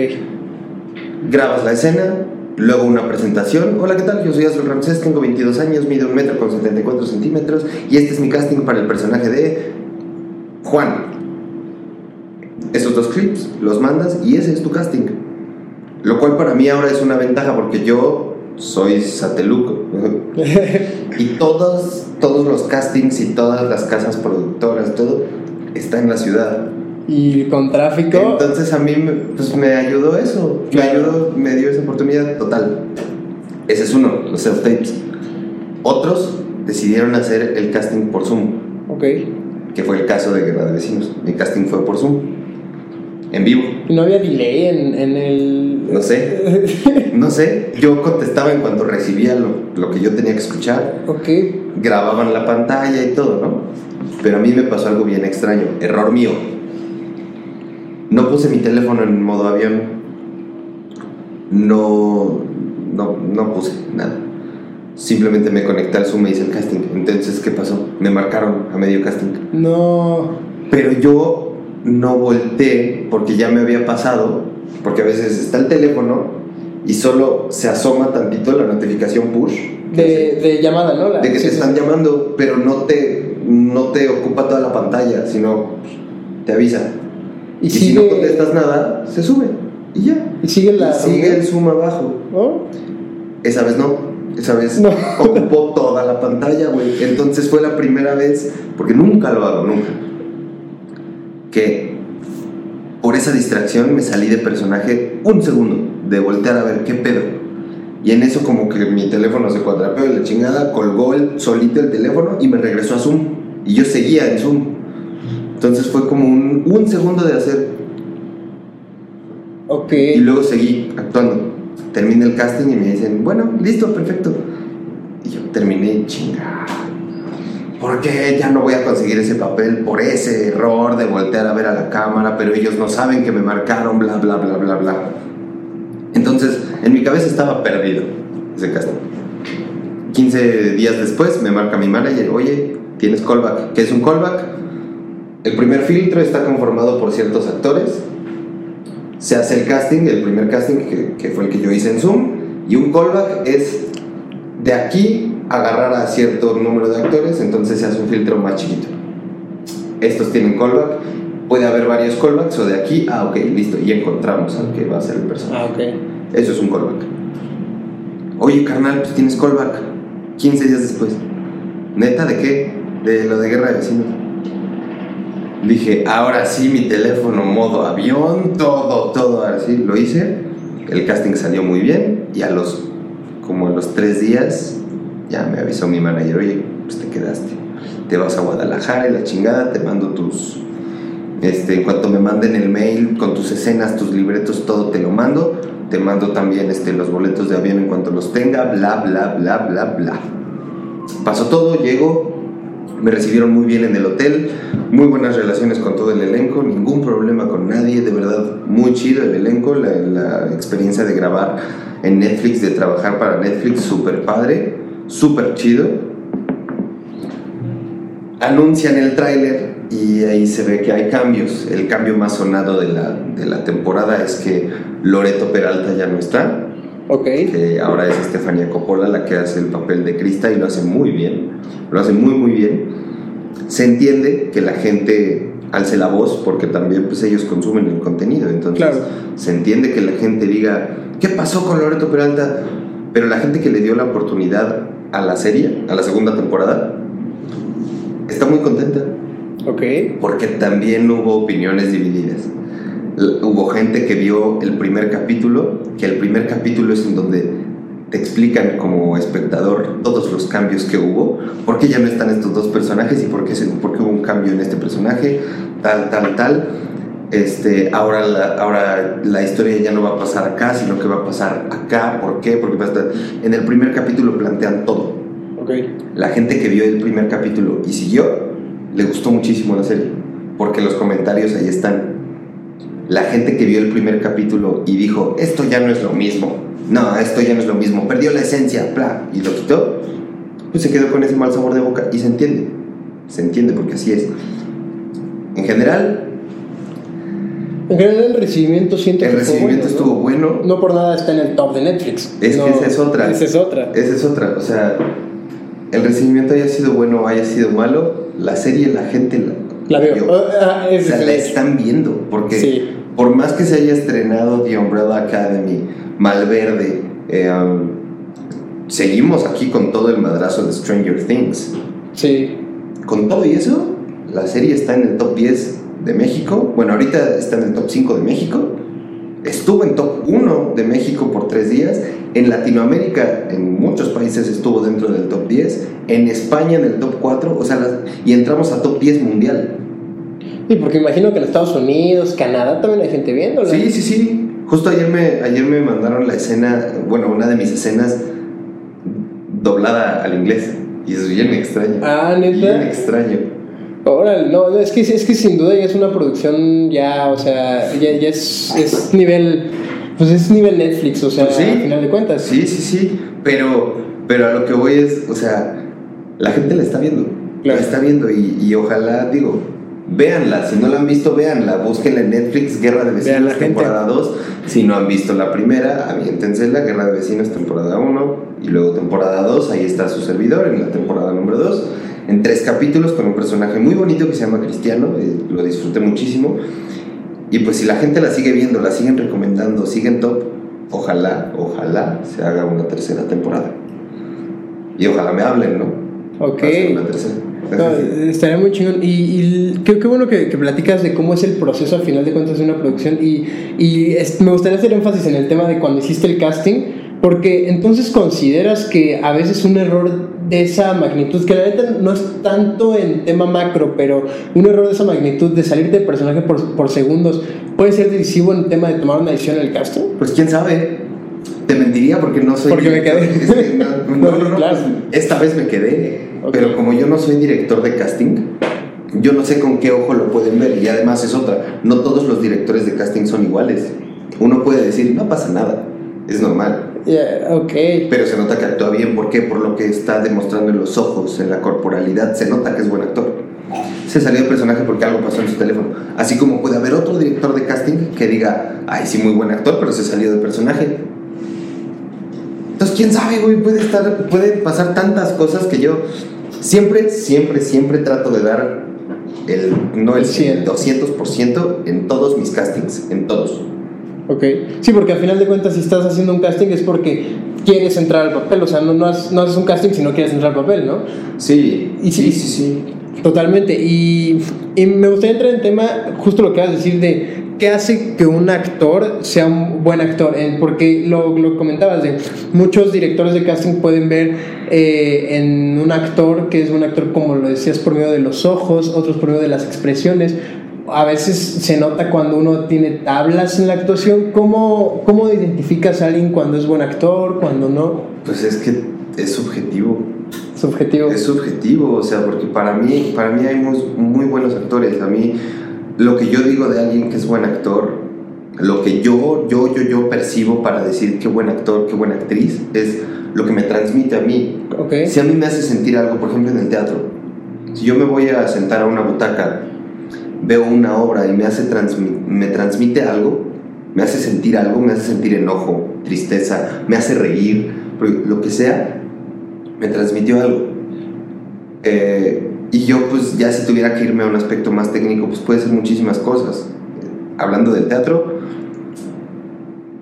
grabas la escena, luego una presentación. Hola, ¿qué tal? Yo soy Astro Ramsés, tengo 22 años, mido un metro con 74 centímetros y este es mi casting para el personaje de Juan. Esos dos clips los mandas y ese es tu casting. Lo cual para mí ahora es una ventaja porque yo soy sateluco. y todos, todos los castings y todas las casas productoras, todo está en la ciudad. Y con tráfico. Entonces a mí me, pues, me ayudó eso, me ayudó, me dio esa oportunidad total. Ese es uno, los self-tapes. Otros decidieron hacer el casting por Zoom, ok. que fue el caso de Guerra de Vecinos. Mi casting fue por Zoom, en vivo. No había delay en, en el. No sé. No sé, yo contestaba en cuanto recibía lo, lo que yo tenía que escuchar, ok. grababan la pantalla y todo, ¿no? Pero a mí me pasó algo bien extraño, error mío. No puse mi teléfono en modo avión. No, no, no puse nada. Simplemente me conecté al Zoom y hice el casting. Entonces, ¿qué pasó? Me marcaron a medio casting. No. Pero yo no volteé porque ya me había pasado, porque a veces está el teléfono y solo se asoma tantito la notificación push De, de llamada, ¿no? La- de que sí, te sí. están llamando, pero no te, no te ocupa toda la pantalla, sino te avisa. Y, Y, sigue, si no contestas nada, se sube y ya. y sigue la. Y sigue el zoom abajo. ¿no? Esa vez no, esa vez No. ocupó toda la pantalla, güey. Entonces fue la primera vez, porque nunca lo hago, nunca, que por esa distracción me salí de personaje un segundo, de voltear a ver qué pedo. Y en eso como que mi teléfono se cuadrapeó y la chingada, colgó el solito el teléfono y me regresó a Zoom. Y yo seguía en Zoom. Entonces fue como un, un segundo de hacer Ok. y luego seguí actuando. Terminé el casting y me dicen, bueno, listo, perfecto. Y yo terminé chingada. ¿Por qué ya no voy a conseguir ese papel por ese error de voltear a ver a la cámara, pero ellos no saben que me marcaron, bla, bla, bla, bla, bla? Entonces, en mi cabeza estaba perdido. ese casting. 15 días después me marca mi manager, oye, tienes callback. ¿Qué es un callback? El primer filtro está conformado por ciertos actores. Se hace el casting, el primer casting que, que fue el que yo hice en Zoom. Y un callback es de aquí agarrar a cierto número de actores, entonces se hace un filtro más chiquito. Estos tienen callback, puede haber varios callbacks o de aquí, ah, ok, listo, y encontramos al que va a ser el personaje. Ah, ok. Eso es un callback. Oye, carnal, pues tienes callback. 15 días después. ¿Neta de qué? De lo de guerra de vecinos. Dije, ahora sí, mi teléfono, modo avión, todo, todo, así. Lo hice. El casting salió muy bien. Y a los, como a los tres días, ya me avisó mi manager, oye, pues te quedaste. Te vas a Guadalajara y la chingada, te mando tus. Este, en cuanto me manden el mail con tus escenas, tus libretos, todo te lo mando. Te mando también este, los boletos de avión en cuanto los tenga, bla, bla, bla, bla, bla. Pasó todo, llego, me recibieron muy bien en el hotel, muy buenas relaciones con todo el elenco, ningún problema con nadie, de verdad, muy chido el elenco, la, experiencia de grabar en Netflix, de trabajar para Netflix, súper padre, súper chido. Anuncian el tráiler y ahí se ve que hay cambios. El cambio más sonado de la, de la temporada es que Loreto Peralta ya no está, Ok. que ahora es Estefanía Coppola la que hace el papel de Krista y lo hace muy bien, lo hace muy muy bien. Se entiende que la gente alce la voz porque también pues ellos consumen el contenido, entonces Claro. se entiende que la gente diga, ¿qué pasó con Loreto Peralta? Pero la gente que le dio la oportunidad a la serie, a la segunda temporada, está muy contenta Ok. porque también hubo opiniones divididas. Hubo gente que vio el primer capítulo, que el primer capítulo es en donde te explican como espectador todos los cambios que hubo, por qué ya no están estos dos personajes y por qué, por qué hubo un cambio en este personaje, tal, tal, tal. Este, ahora, la, ahora la historia ya no va a pasar acá, sino que va a pasar acá. ¿Por qué? Porque. En el primer capítulo plantean todo Ok. la gente que vio el primer capítulo y siguió, le gustó muchísimo la serie, porque los comentarios ahí están. La gente que vio el primer capítulo y dijo, esto ya no es lo mismo, no, esto ya no es lo mismo, perdió la esencia, bla, y lo quitó, pues se quedó con ese mal sabor de boca y se entiende, se entiende porque así es. En general, En general el recibimiento siento el que recibimiento estuvo bueno, ¿no? No por nada está en el top de Netflix. Es que esa es otra. Esa es otra. Esa es otra, o sea, el recibimiento haya sido bueno o haya sido malo, la serie la gente la, La veo. Oh, ah, O sea, la están viendo, porque Sí. Por más que se haya estrenado The Umbrella Academy, Malverde, eh, um, seguimos aquí con todo el madrazo de Stranger Things. Sí. Con todo y eso, la serie está en el top 10 de México. Bueno, ahorita está en el top 5 de México. Estuvo en top 1 de México por tres días. En Latinoamérica, en muchos países estuvo dentro del top 10. En España en el top 4. O sea, las- y entramos a top 10 mundial. Y porque imagino que en Estados Unidos, Canadá también hay gente viéndola. Sí, sí, sí. Justo ayer me, ayer me mandaron la escena, bueno, una de mis escenas doblada al inglés. Y es bien extraño. Ah, Bien neta. extraño. Órale, no, es que, es que sin duda ya es una producción ya, o sea, ya, ya es, es nivel, pues es nivel Netflix, o sea, Pues sí. al final de cuentas. Sí, sí, sí. Pero, pero a lo que voy es, o sea, la gente la está viendo. Claro. La está viendo y, y ojalá, digo, véanla. Si no la han visto, véanla. Búsquenla en Netflix, Guerra de la Vecinos, temporada 2. Si no han visto la primera, aviéntense la Guerra de Vecinos, temporada 1. Y luego temporada 2, ahí está su servidor en la temporada número 2. En tres capítulos con un personaje muy bonito que se llama Cristiano. eh, lo disfruté muchísimo. Y pues si la gente la sigue viendo, la siguen recomendando, siguen top, ojalá, ojalá se haga una tercera temporada. Y ojalá me hablen, ¿no? Ok. Una tercera. No, estaría muy chingón. Y, y qué, qué bueno que, que platicas de cómo es el proceso al final de cuentas de una producción. Y, y es- me gustaría hacer énfasis en el tema de cuando hiciste el casting, porque entonces consideras que a veces un error de esa magnitud, que la neta no es tanto en tema macro, pero un error de esa magnitud de salir de personaje por, por segundos, puede ser decisivo en tema de tomar una decisión en el casting. Pues quién sabe. Te mentiría porque no soy. Porque me quedé. No, no, no, Claro. pues, esta vez me quedé. Ok. Pero como yo no soy director de casting, yo no sé con qué ojo lo pueden ver. Y además es otra. No todos los directores de casting son iguales. Uno puede decir, no pasa nada. Es normal. Yeah, ok. Pero se nota que actúa bien. ¿Por qué? Por lo que está demostrando en los ojos, en la corporalidad. Se nota que es buen actor. Se salió de personaje porque algo pasó en su teléfono. Así como puede haber otro director de casting que diga, ay, sí, muy buen actor, pero se salió de personaje. Entonces, quién sabe, güey, puede, estar, puede pasar tantas cosas que yo siempre, siempre, siempre trato de dar el, no el 100, 200% en todos mis castings, en todos. Ok. Sí, porque al final de cuentas, si estás haciendo un casting es porque quieres entrar al papel. O sea, no, no, haces, no haces un casting si no quieres entrar al papel, ¿no? Sí, Y sí, sí. sí, sí. Totalmente. Y, y me gustaría entrar en tema, justo lo que vas a decir de qué hace que un actor sea un buen actor. Eh, porque lo, lo comentabas de muchos directores de casting pueden ver eh, en un actor que es un actor, como lo decías, por medio de los ojos, otros por medio de las expresiones. A veces se nota cuando uno tiene tablas en la actuación. ¿Cómo, cómo identificas a alguien cuando es buen actor, cuando no? Pues es que es subjetivo. Subjetivo. Es subjetivo, o sea, porque para mí, para mí hay muy, muy buenos actores. A mí, lo que yo digo de alguien que es buen actor, lo que yo, yo, yo, yo percibo para decir qué buen actor, qué buena actriz, es lo que me transmite a mí. Ok. Si a mí me hace sentir algo, por ejemplo, en el teatro, si yo me voy a sentar a una butaca, veo una obra y me, hace transmi- me transmite algo, me hace sentir algo, me hace sentir enojo, tristeza, me hace reír, lo que sea, me transmitió algo. Eh, y yo, pues, ya si tuviera que irme a un aspecto más técnico, pues puede ser muchísimas cosas. Hablando del teatro,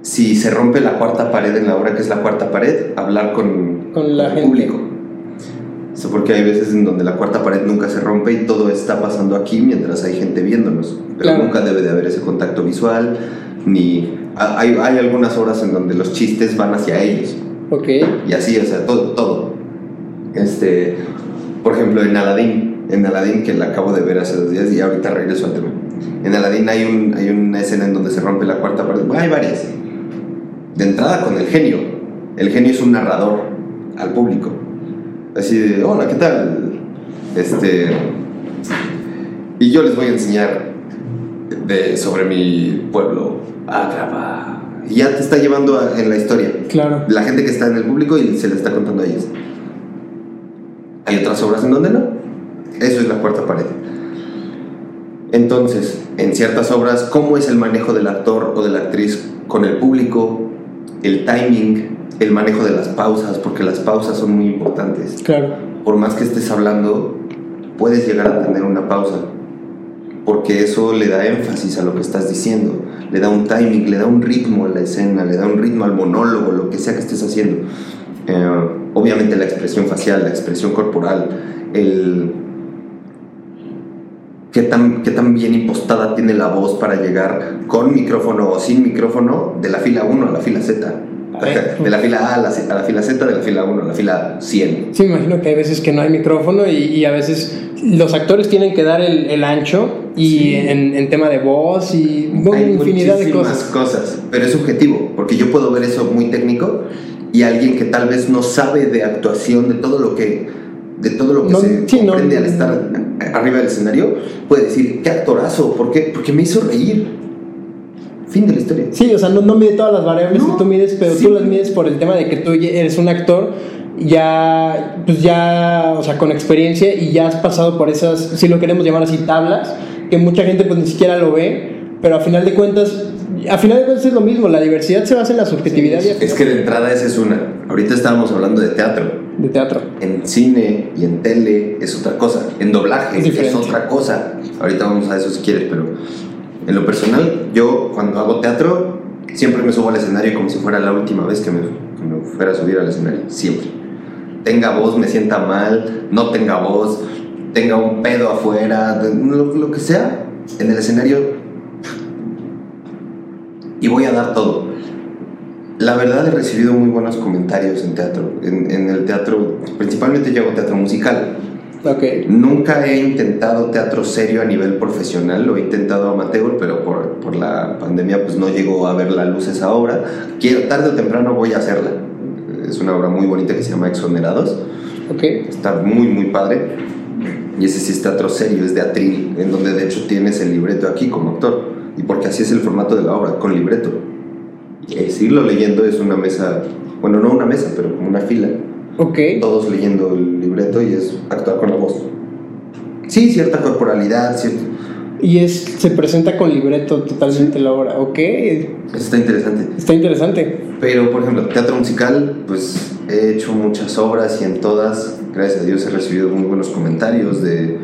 si se rompe la cuarta pared en la obra, que es la cuarta pared, hablar con, Con la el gente. público. Eso porque hay veces en donde la cuarta pared nunca se rompe y todo está pasando aquí mientras hay gente viéndonos. Pero Claro. nunca debe de haber ese contacto visual, ni... ha- Hay, hay algunas obras en donde los chistes van hacia ellos. Ok. Y así, o sea, todo, todo. Este, por ejemplo, en Aladdin, en Aladdin que la acabo de ver hace dos días y ahorita regreso al tema. En Aladdin hay, un, hay una escena en donde se rompe la cuarta pared. Bueno, hay varias. De entrada con el genio. El genio es un narrador al público. Así de, hola, ¿qué tal? Este, y yo les voy a enseñar de, sobre mi pueblo, Agrava. Y ya te está llevando a- en la historia Claro. la gente que está en el público y se le está contando a ellos. Hay otras obras en donde no. Eso es la cuarta pared. Entonces, en ciertas obras, ¿cómo es el manejo del actor o de la actriz con el público? El timing, el manejo de las pausas, porque las pausas son muy importantes. Claro. Por más que estés hablando, puedes llegar a tener una pausa, porque eso le da énfasis a lo que estás diciendo, le da un timing, le da un ritmo a la escena, le da un ritmo al monólogo, lo que sea que estés haciendo. Eh, obviamente la expresión facial, la expresión corporal, el qué tan, qué tan bien impostada tiene la voz para llegar con micrófono o sin micrófono de la fila 1 a la fila Z. De la fila A a la, a la fila Z, de la fila 1 a la fila 100. Sí, me imagino que hay veces que no hay micrófono y, y a veces los actores tienen que dar el, el ancho y Sí. en, en tema de voz y una Hay infinidad de muchísimas cosas. cosas, pero es subjetivo, porque yo puedo ver eso muy técnico y alguien que tal vez no sabe de actuación, de todo lo que, de todo lo que No, se sí, no. comprende al estar arriba del escenario, puede decir, qué actorazo, ¿por qué? Porque me hizo reír. Fin de la historia. Sí, o sea, no, no mide todas las variables No, que tú mides, pero sí. tú las mides por el tema de que tú eres un actor ya, pues ya, o sea, con experiencia y ya has pasado por esas, si lo queremos llamar así, tablas, que mucha gente pues ni siquiera lo ve, pero a final de cuentas, a final de cuentas es lo mismo, la diversidad se basa en la subjetividad y Es que de entrada esa es una. Ahorita estábamos hablando de teatro. de teatro. En cine y en tele es otra cosa. En doblaje Es es, otra cosa. Ahorita vamos a eso si quieres, pero en lo personal, yo cuando hago teatro siempre me subo al escenario como si fuera la última vez que me, que me fuera a subir al escenario. Siempre. Tenga voz, me sienta mal, no tenga voz, tenga un pedo afuera, lo, lo que sea, en el escenario. Y voy a dar todo. La verdad he recibido muy buenos comentarios en teatro. En, en el teatro, principalmente yo hago teatro musical. Ok. Nunca he intentado teatro serio a nivel profesional, lo he intentado amateur, pero por, por la pandemia pues no llegó a ver la luz esa obra. Quiero, tarde o temprano voy a hacerla. Es una obra muy bonita que se llama Exonerados. Ok. Está muy, muy padre. Y ese sí es teatro serio, es de atril, en donde de hecho tienes el libreto aquí como actor. Y porque así es el formato de la obra, con libreto. Y seguirlo leyendo es una mesa bueno, no una mesa, pero como una fila, Ok. todos leyendo el libreto y es actuar con la voz. Sí, cierta corporalidad, cierto. Y es, se presenta con libreto totalmente la obra. Ok. Eso está interesante. Está interesante. Pero, por ejemplo, teatro musical, pues he hecho muchas obras y en todas, gracias a Dios, he recibido muy buenos comentarios de,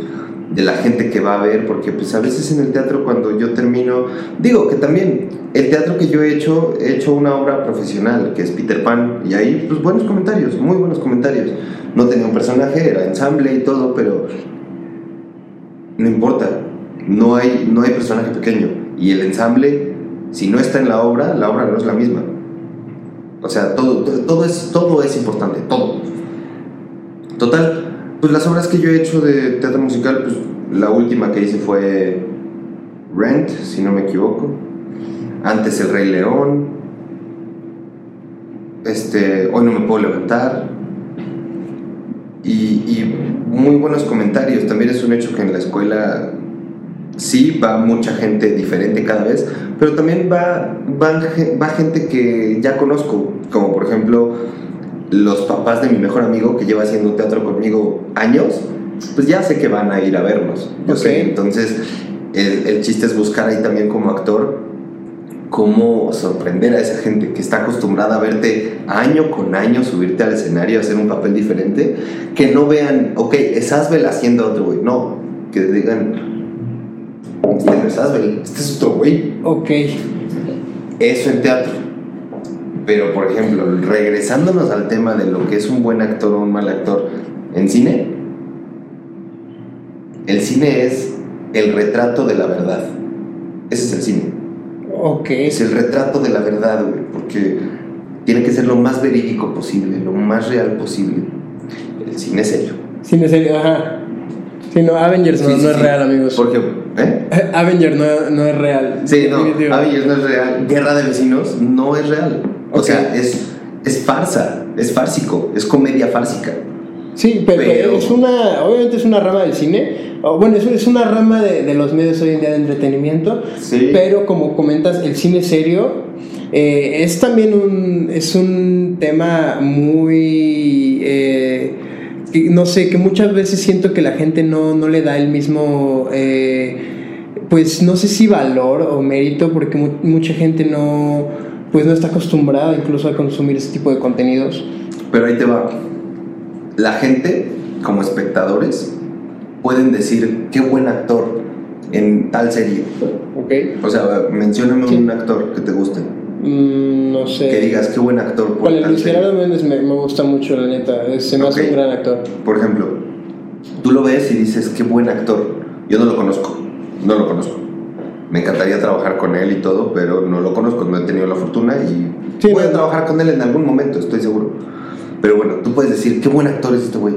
de la gente que va a ver, porque pues a veces en el teatro cuando yo termino, digo que también el teatro que yo he hecho, he hecho una obra profesional, que es Peter Pan, y ahí pues buenos comentarios, muy buenos comentarios. No tenía un personaje, era ensamble y todo, pero no importa, no hay, no hay personaje pequeño. Y el ensamble, si no está en la obra, la obra no es la misma. O sea, todo, todo, es, todo es importante, todo. Total, pues las obras que yo he hecho de teatro musical, pues la última que hice fue Rent, si no me equivoco. Antes El Rey León. Este, Hoy no me puedo levantar. Y, y muy buenos comentarios. También es un hecho que en la escuela sí va mucha gente diferente cada vez, pero también va, ge- va gente que ya conozco, como por ejemplo los papás de mi mejor amigo que lleva haciendo teatro conmigo años, pues ya sé que van a ir a vernos. Yo sé, entonces el, el chiste es buscar ahí también como actor cómo sorprender a esa gente que está acostumbrada a verte año con año subirte al escenario, hacer un papel diferente, que no vean, ok, es Asbel haciendo otro güey, no, que digan, este no es Asbel, este es otro güey. Ok. Eso en teatro. Pero, por ejemplo, regresándonos al tema de lo que es un buen actor o un mal actor en cine, el cine es el retrato de la verdad. Ese es el cine. Ok. Es el retrato de la verdad, güey, porque tiene que ser lo más verídico posible, lo más real posible. El cine es serio. Cine serio, ajá. Sí, no, Avengers no, Sí, sí, no es sí. real, amigos. Porque, ¿eh? Avengers no, no es real. Sí, no. Avengers no es real. Guerra de vecinos no es real. O sea, es, es farsa, es fársico, es comedia fársica. Sí, pero, Pero- es una, obviamente es una rama del cine, o bueno, es, es una rama de, de los medios hoy en día de entretenimiento, Sí. pero como comentas, el cine serio eh, es también un, es un tema muy, eh, no sé, que muchas veces siento que la gente no, no le da el mismo, eh, pues no sé si valor o mérito, porque mu- mucha gente no, pues no está acostumbrada incluso a consumir ese tipo de contenidos. Pero ahí te va. La gente, como espectadores, pueden decir qué buen actor en tal serie. ¿Ok? O sea, mencióname un actor que te guste. Mm, no sé. Que digas qué buen actor por Bueno, tal Luis. Gerardo Méndez me, me gusta mucho, la neta. Es- Se me hace Ok. un gran actor. Por ejemplo, tú lo ves y dices qué buen actor. Yo no lo conozco. No lo conozco. Me encantaría trabajar con él y todo, pero no lo conozco, no he tenido la fortuna y Sí, voy a trabajar con él en algún momento, estoy seguro. Pero bueno, tú puedes decir qué buen actor es este güey,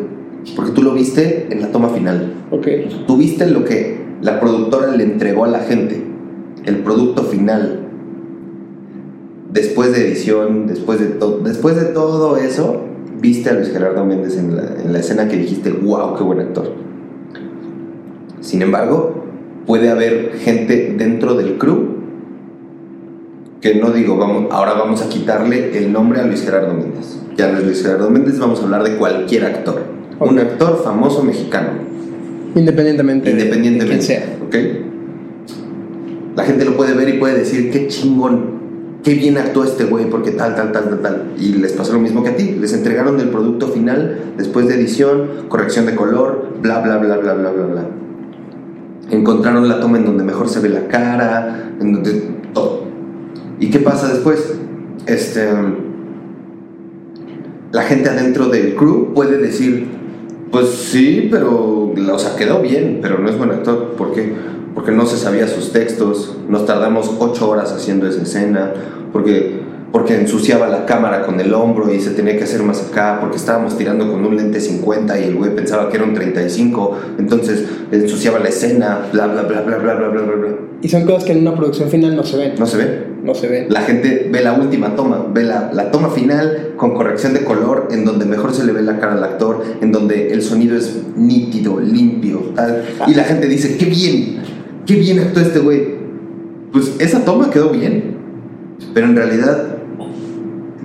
porque tú lo viste en la toma final. Ok. Tú viste lo que la productora le entregó a la gente, el producto final. Después de edición, después de, después de todo eso, viste a Luis Gerardo Méndez en la, en la escena que dijiste, wow, qué buen actor. Sin embargo, puede haber gente dentro del crew que no digo, vamos, ahora vamos a quitarle el nombre a Luis Gerardo Méndez. Ya no es Luis Gerardo Méndez, vamos a hablar de cualquier actor. Un actor famoso mexicano. Independientemente. de- de Independientemente. quién sea. ¿Ok? La gente lo puede ver y puede decir, qué chingón, qué bien actuó este güey, porque tal, tal, tal, tal, tal. Y les pasó lo mismo que a ti. Les entregaron el producto final después de edición, corrección de color, bla, bla, bla, bla, bla, bla, bla. Encontraron la toma en donde mejor se ve la cara, en donde todo. ¿Y qué pasa después? Este. La gente adentro del crew puede decir, pues sí, pero, o sea, quedó bien, pero no es buen actor. ¿Por qué? Porque no se sabía sus textos, nos tardamos ocho horas haciendo esa escena, porque, porque ensuciaba la cámara con el hombro y se tenía que hacer más acá, porque estábamos tirando con un lente 50 y el güey pensaba que era un 35, entonces ensuciaba la escena, bla, bla, bla, bla, bla, bla, bla, bla. Y son cosas que en una producción final no se ven. No se ve. No se ven. La gente ve la última toma, ve la, la toma final con corrección de color, en donde mejor se le ve la cara al actor, en donde el sonido es nítido, limpio, tal. Y la gente dice, qué bien, qué bien actuó este güey. Pues esa toma quedó bien, pero en realidad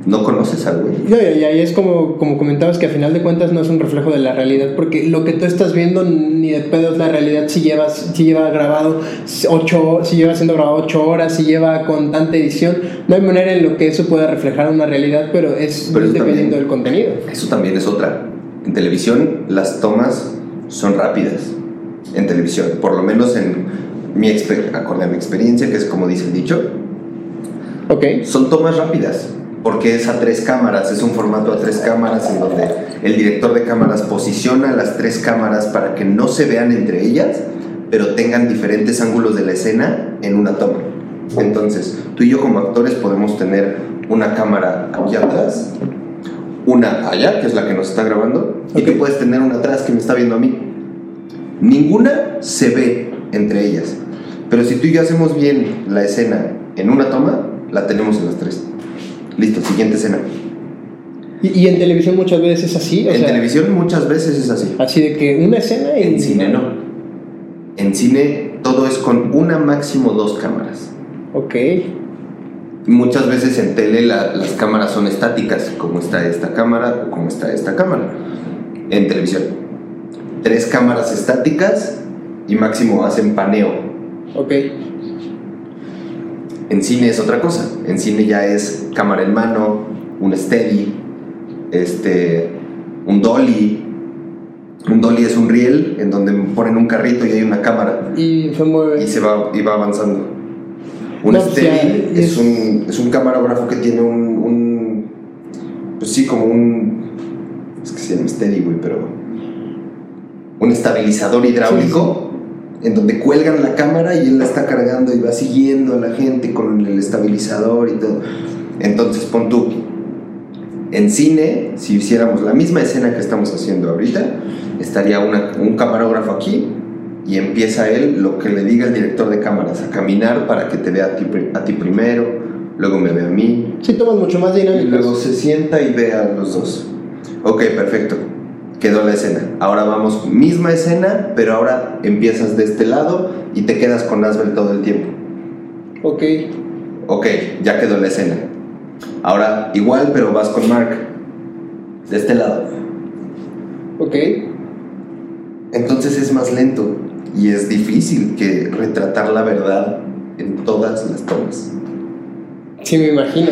no conoces al güey. No, y ahí es como, como comentabas que a final de cuentas no es un reflejo de la realidad, porque lo que tú estás viendo ni de pedo es la realidad si llevas, si lleva grabado ocho, si lleva siendo grabado ocho horas, si lleva con tanta edición, no hay manera en lo que eso pueda reflejar una realidad, pero es Pero dependiendo también- del contenido. Eso también es otra. En televisión las tomas son rápidas. En televisión, por lo menos en mi acorde a mi experiencia, que es como dice el dicho, Ok. son tomas rápidas. Porque es a tres cámaras, es un formato a tres cámaras en donde el director de cámaras posiciona las tres cámaras para que no se vean entre ellas, pero tengan diferentes ángulos de la escena en una toma. Entonces, tú y yo como actores podemos tener una cámara aquí atrás, una allá, que es la que nos está grabando, y Ok. tú puedes tener una atrás que me está viendo a mí. Ninguna se ve entre ellas, pero si tú y yo hacemos bien la escena en una toma, la tenemos en las tres. Listo, siguiente escena. Y, y en televisión muchas veces es así, o en sea, televisión muchas veces es así. así de que una escena y En cine no. En cine todo es con una máximo dos cámaras. Ok. Muchas veces en tele la- las cámaras son estáticas, como está esta cámara o como está esta cámara. En televisión. Tres cámaras estáticas y máximo hacen paneo. Ok. En cine es otra cosa. En cine ya es cámara en mano, un steady, este, un dolly. Un dolly es un riel en donde ponen un carrito y hay una cámara Y se mueve. y se va, y va avanzando. Un No, pues steady es- es, un, es un camarógrafo que tiene un, un- Pues sí, como un. Es que se llama steady, güey, pero. Un estabilizador hidráulico en donde cuelgan la cámara y él la está cargando y va siguiendo a la gente con el estabilizador y todo. Entonces, pon tú. En cine, si hiciéramos la misma escena que estamos haciendo ahorita, estaría una- un camarógrafo aquí y empieza él lo que le diga el director de cámaras, a caminar para que te vea a ti, pri- a ti primero, luego me ve a mí, Sí, tomas mucho más y luego se sienta y ve a los dos. Ok, perfecto. Quedó la escena. Ahora vamos, misma escena, pero ahora empiezas de este lado y te quedas con Asbel todo el tiempo. Ok. Ok, ya quedó la escena. Ahora igual, pero vas con Mark. De este lado. Ok. Entonces es más lento y es difícil que retratar la verdad en todas las tomas. Sí, me imagino.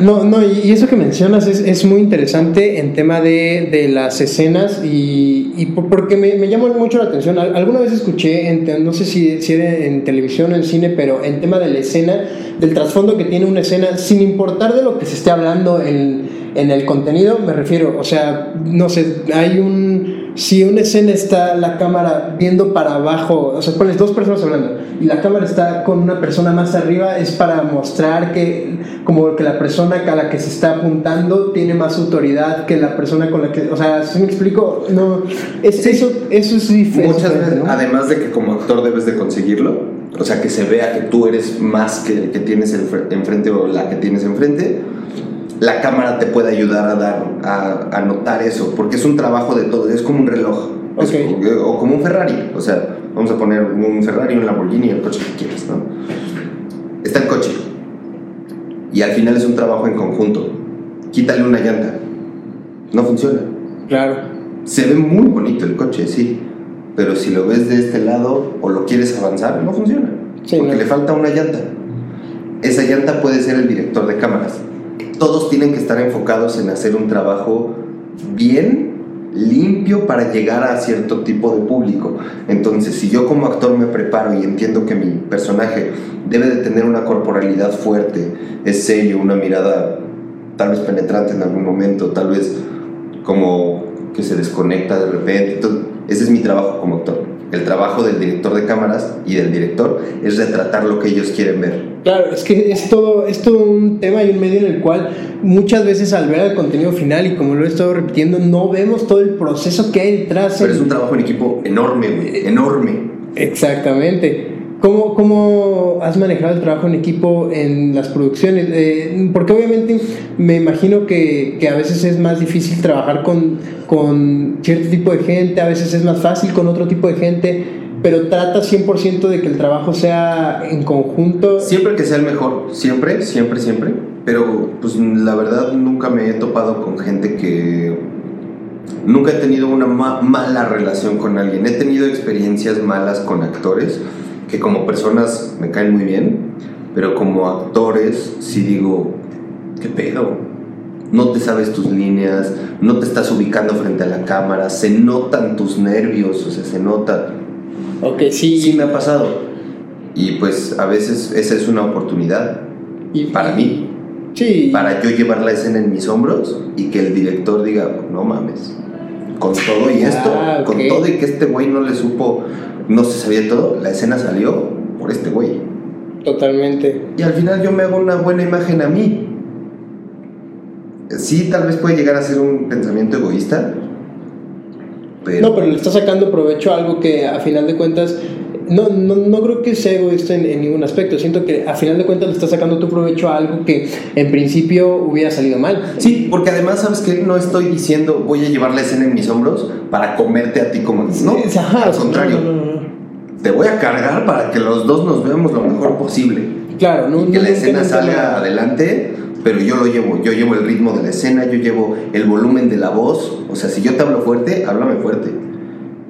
No, no, y eso que mencionas es, es muy interesante en tema de, de las escenas y, y por- porque me, me llama mucho la atención. Al- Alguna vez escuché, en no sé si, si era en televisión o en cine, pero en tema de la escena, del trasfondo que tiene una escena, sin importar de lo que se esté hablando en, en el contenido, me refiero, o sea, no sé, hay un... Si una escena está la cámara viendo para abajo, o sea, pones dos personas hablando y la cámara está con una persona más arriba, es para mostrar que como que la persona a la que se está apuntando tiene más autoridad que la persona con la que, o sea, si me explico, no, es, eso, eso es diferente. Muchas veces, ¿no? además de que como actor debes de conseguirlo, o sea, que se vea que tú eres más que el que tienes enfre- enfrente o la que tienes enfrente, la cámara te puede ayudar a dar, a, a notar eso, porque es un trabajo de todo, es como un reloj, es como- o como un Ferrari, o sea, vamos a poner un Ferrari, un Lamborghini, el coche que quieras, ¿no? Está el coche, y al final es un trabajo en conjunto, quítale una llanta, no funciona. Claro. Se ve muy bonito el coche, sí. Pero si lo ves de este lado o lo quieres avanzar, no funciona. Sí, porque no. le falta una llanta. Esa llanta puede ser el director de cámaras. Todos tienen que estar enfocados en hacer un trabajo bien, limpio para llegar a cierto tipo de público. Entonces, si yo como actor me preparo y entiendo que mi personaje debe de tener una corporalidad fuerte, es serio, una mirada tal vez penetrante en algún momento, tal vez como que se desconecta de repente. Ese es mi trabajo como actor. El trabajo del director de cámaras y del director es retratar lo que ellos quieren ver. Claro, es que es todo, es todo un tema y un medio en el cual muchas veces al ver el contenido final y como lo he estado repitiendo, no vemos todo el proceso que hay detrás. Pero es un trabajo en equipo enorme, güey, enorme. Exactamente. ¿Cómo, ¿Cómo has manejado el trabajo en equipo en las producciones? Eh, porque obviamente me imagino que, que a veces es más difícil trabajar con, con cierto tipo de gente, a veces es más fácil con otro tipo de gente, pero trata 100% de que el trabajo sea en conjunto. Siempre que sea el mejor, siempre, siempre, siempre. pero pues la verdad nunca me he topado con gente que... Nunca he tenido una ma- mala relación con alguien. He tenido experiencias malas con actores que como personas me caen muy bien, pero como actores sí digo, ¿qué pedo? No te sabes tus líneas, no te estás ubicando frente a la cámara, se notan tus nervios, o sea, se nota. Ok, sí. Sí me ha pasado. Y pues a veces esa es una oportunidad y, para mí, Sí. para yo llevar la escena en mis hombros y que el director diga, no mames, con todo y esto, Ah, con todo y que este güey no le supo, no se sabía todo, la escena salió por este güey. Totalmente. Y al final yo me hago una buena imagen a mí. Sí, tal vez puede llegar a ser un pensamiento egoísta, pero... No, pero le está sacando provecho a algo que a final de cuentas. No, no, no creo que sea egoísta en, en ningún aspecto. Siento que a final de cuentas le está sacando tu provecho a algo que en principio hubiera salido mal. Sí, porque además, ¿sabes qué? No estoy diciendo voy a llevar la escena en mis hombros para comerte a ti como... No, Es- ajá, al contrario. no, no, no, no. Te voy a cargar para que los dos nos veamos lo mejor posible. Claro, no, y que no- la no escena salga adelante, pero yo lo llevo. Yo llevo el ritmo de la escena, yo llevo el volumen de la voz. O sea, si yo te hablo fuerte, háblame fuerte.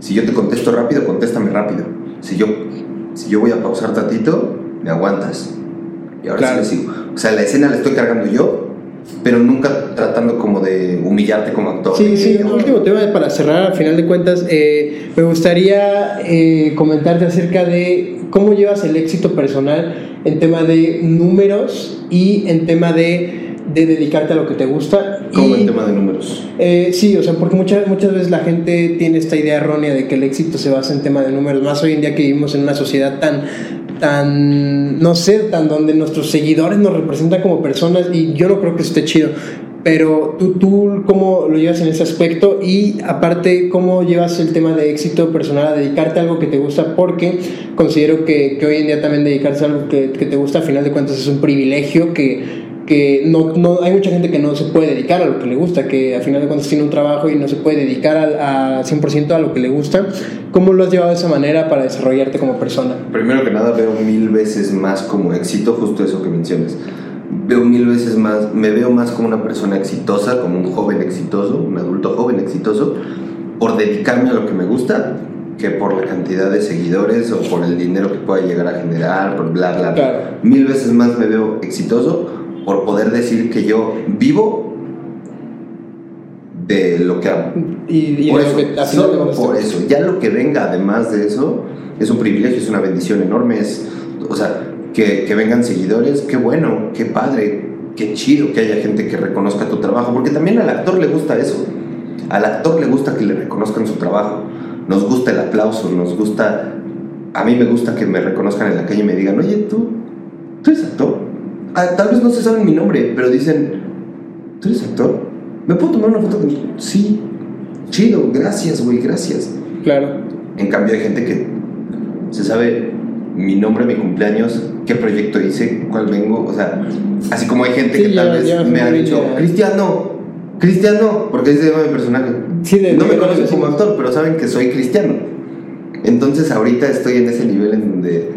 Si yo te contesto rápido, contéstame rápido. Si yo, si yo voy a pausar tantito, me aguantas. Y ahora Claro. sí le sigo. O sea, la escena la estoy cargando yo, pero nunca tratando como de humillarte como actor. Sí, sí, un último tema para cerrar, al final de cuentas, eh, me gustaría eh, comentarte acerca de cómo llevas el éxito personal en tema de números y en tema de, de dedicarte a lo que te gusta. Como y, en tema de números. eh, sí, o sea, porque muchas, muchas veces la gente tiene esta idea errónea de que el éxito se basa en tema de números, más hoy en día que vivimos en una sociedad tan, tan, no sé, tan donde nuestros seguidores nos representan como personas y yo no creo que esté chido. Pero tú, tú, ¿cómo lo llevas en ese aspecto? Y aparte, ¿cómo llevas el tema de éxito personal a dedicarte a algo que te gusta? Porque considero que, que hoy en día también dedicarse a algo que, que te gusta, a final de cuentas, es un privilegio que, que no, no, hay mucha gente que no se puede dedicar a lo que le gusta, que a final de cuentas tiene un trabajo y no se puede dedicar al- a, 100% a lo que le gusta. ¿Cómo lo has llevado de esa manera para desarrollarte como persona? Primero que nada veo mil veces más como éxito justo eso que mencionas. Veo mil veces más, me veo más como una persona exitosa, como un joven exitoso, un adulto joven exitoso, por dedicarme a lo que me gusta, que por la cantidad de seguidores o por el dinero que pueda llegar a generar, por bla, bla, bla. Claro. Mil veces más me veo exitoso por poder decir que yo vivo de lo que hago. Y, y Por eso, que solo por eso. Ya lo que venga además de eso es un privilegio, es una bendición enorme. Es, o sea, que, que vengan seguidores, qué bueno, qué padre, qué chido que haya gente que reconozca tu trabajo, porque también al actor le gusta eso. Al actor le gusta que le reconozcan su trabajo. Nos gusta el aplauso, nos gusta. A mí me gusta que me reconozcan en la calle y me digan, oye, tú, tú eres actor. Ah, tal vez no se saben mi nombre, pero dicen, ¿tú eres actor? ¿Me puedo tomar una foto contigo? Sí. Chido, gracias, güey, gracias. Claro. En cambio hay gente que se sabe mi nombre, mi cumpleaños, qué proyecto hice, cuál vengo, o sea, así como hay gente Sí, que ya- tal vez me ha dicho. Cristiano, Cristiano, porque así se llama mi personaje. Sí, de- no de- me conocen como actor, pero saben que soy cristiano. Entonces ahorita estoy en ese nivel en donde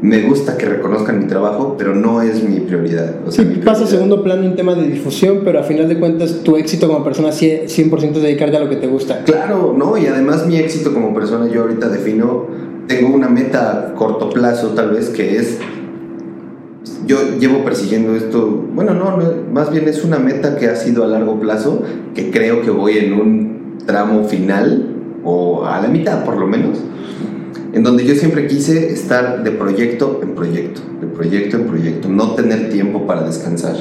me gusta que reconozcan mi trabajo, pero no es mi prioridad. O sea, Sí, mi pasa a prioridad- segundo plano en tema de difusión, pero a final de cuentas tu éxito como persona sí- 100% es dedicarte a lo que te gusta. Claro, ¿no? Y además mi éxito como persona, yo ahorita defino, tengo una meta a corto plazo tal vez que es, yo llevo persiguiendo esto, bueno, no, no, más bien es una meta que ha sido a largo plazo, que creo que voy en un tramo final, o a la mitad por lo menos, en donde yo siempre quise estar de proyecto en proyecto, de proyecto en proyecto, no tener tiempo para descansar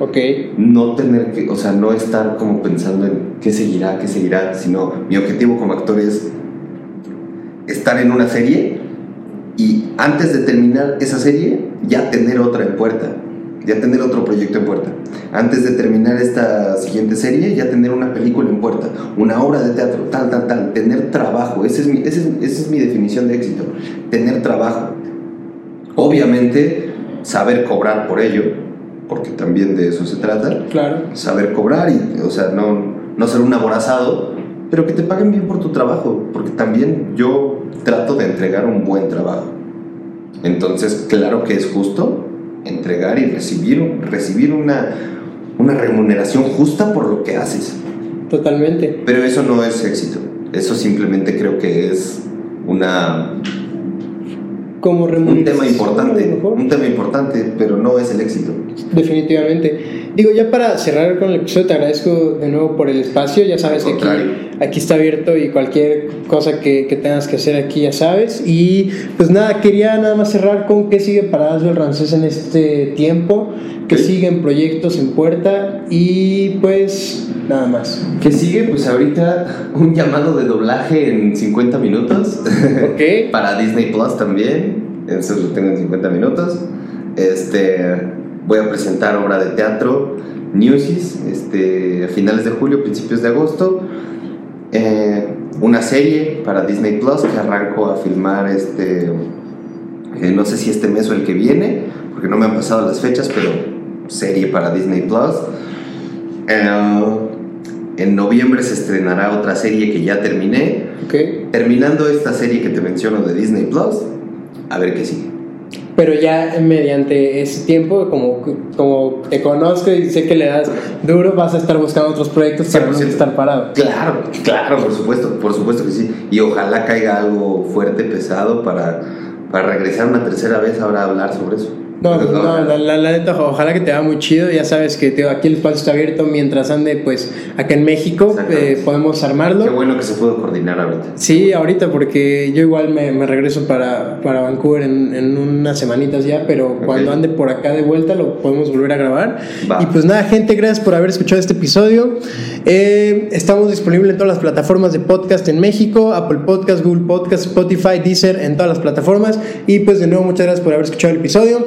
Ok. no tener que, o sea, no estar como pensando en qué seguirá, qué seguirá, sino mi objetivo como actor es estar en una serie y antes de terminar esa serie ya tener otra en puerta, ya tener otro proyecto en puerta. Antes de terminar esta siguiente serie ya tener una película en puerta, una obra de teatro, tal, tal, tal, tener trabajo, esa es mi, esa es, esa es mi definición de éxito, tener trabajo. Obviamente saber cobrar por ello, porque también de eso se trata, Claro. saber cobrar y, o sea, no, no ser un aborazado, pero que te paguen bien por tu trabajo, porque también yo trato de entregar un buen trabajo. Entonces, claro que es justo entregar y recibir, recibir una, una remuneración justa por lo que haces. Totalmente. Pero eso no es éxito. Eso simplemente creo que es una Como un tema importante, un tema importante, pero no es el éxito. Definitivamente. Digo, ya para cerrar con el episodio, te agradezco de nuevo por el espacio. Ya sabes aquí, aquí está abierto y cualquier cosa que, que tengas que hacer aquí ya sabes. Y pues nada, quería nada más cerrar con qué sigue para Asbel Rancés en este tiempo, que siguen proyectos en puerta y pues nada más. ¿Qué sigue? Pues ahorita un llamado de doblaje en 50 minutos. Ok. Para Disney Plus también. Eso lo tengo en 50 minutos. Este, voy a presentar obra de teatro Newsies este, a finales de julio, principios de agosto. Eh, una serie para Disney Plus que arranco a filmar este, eh, no sé si este mes o el que viene, porque no me han pasado las fechas, pero serie para Disney Plus. Eh, en noviembre se estrenará otra serie que ya terminé. Ok. Terminando esta serie que te menciono de Disney Plus, a ver qué sigue. Pero ya mediante ese tiempo, como, como te conozco y sé que le das duro, vas a estar buscando otros proyectos para no 100%. estar parado. Claro, claro, por supuesto, por supuesto que sí. Y ojalá caiga algo fuerte, pesado para, para regresar una tercera vez ahora a hablar sobre eso. No, no, la, la, la neta, ojalá que te va muy chido. Ya sabes que tío, aquí el espacio está abierto mientras ande, pues, acá en México, eh, podemos armarlo. Qué bueno que se pudo coordinar ahorita. Sí, ahorita porque yo igual me, me regreso para, para Vancouver en, en unas semanitas ya, pero cuando ande por acá de vuelta lo podemos volver a grabar. Va. Y pues nada, gente, gracias por haber escuchado este episodio. Eh, estamos disponibles en todas las plataformas de podcast en México, Apple Podcast, Google Podcast, Spotify, Deezer, en todas las plataformas. Y pues de nuevo, muchas gracias por haber escuchado el episodio.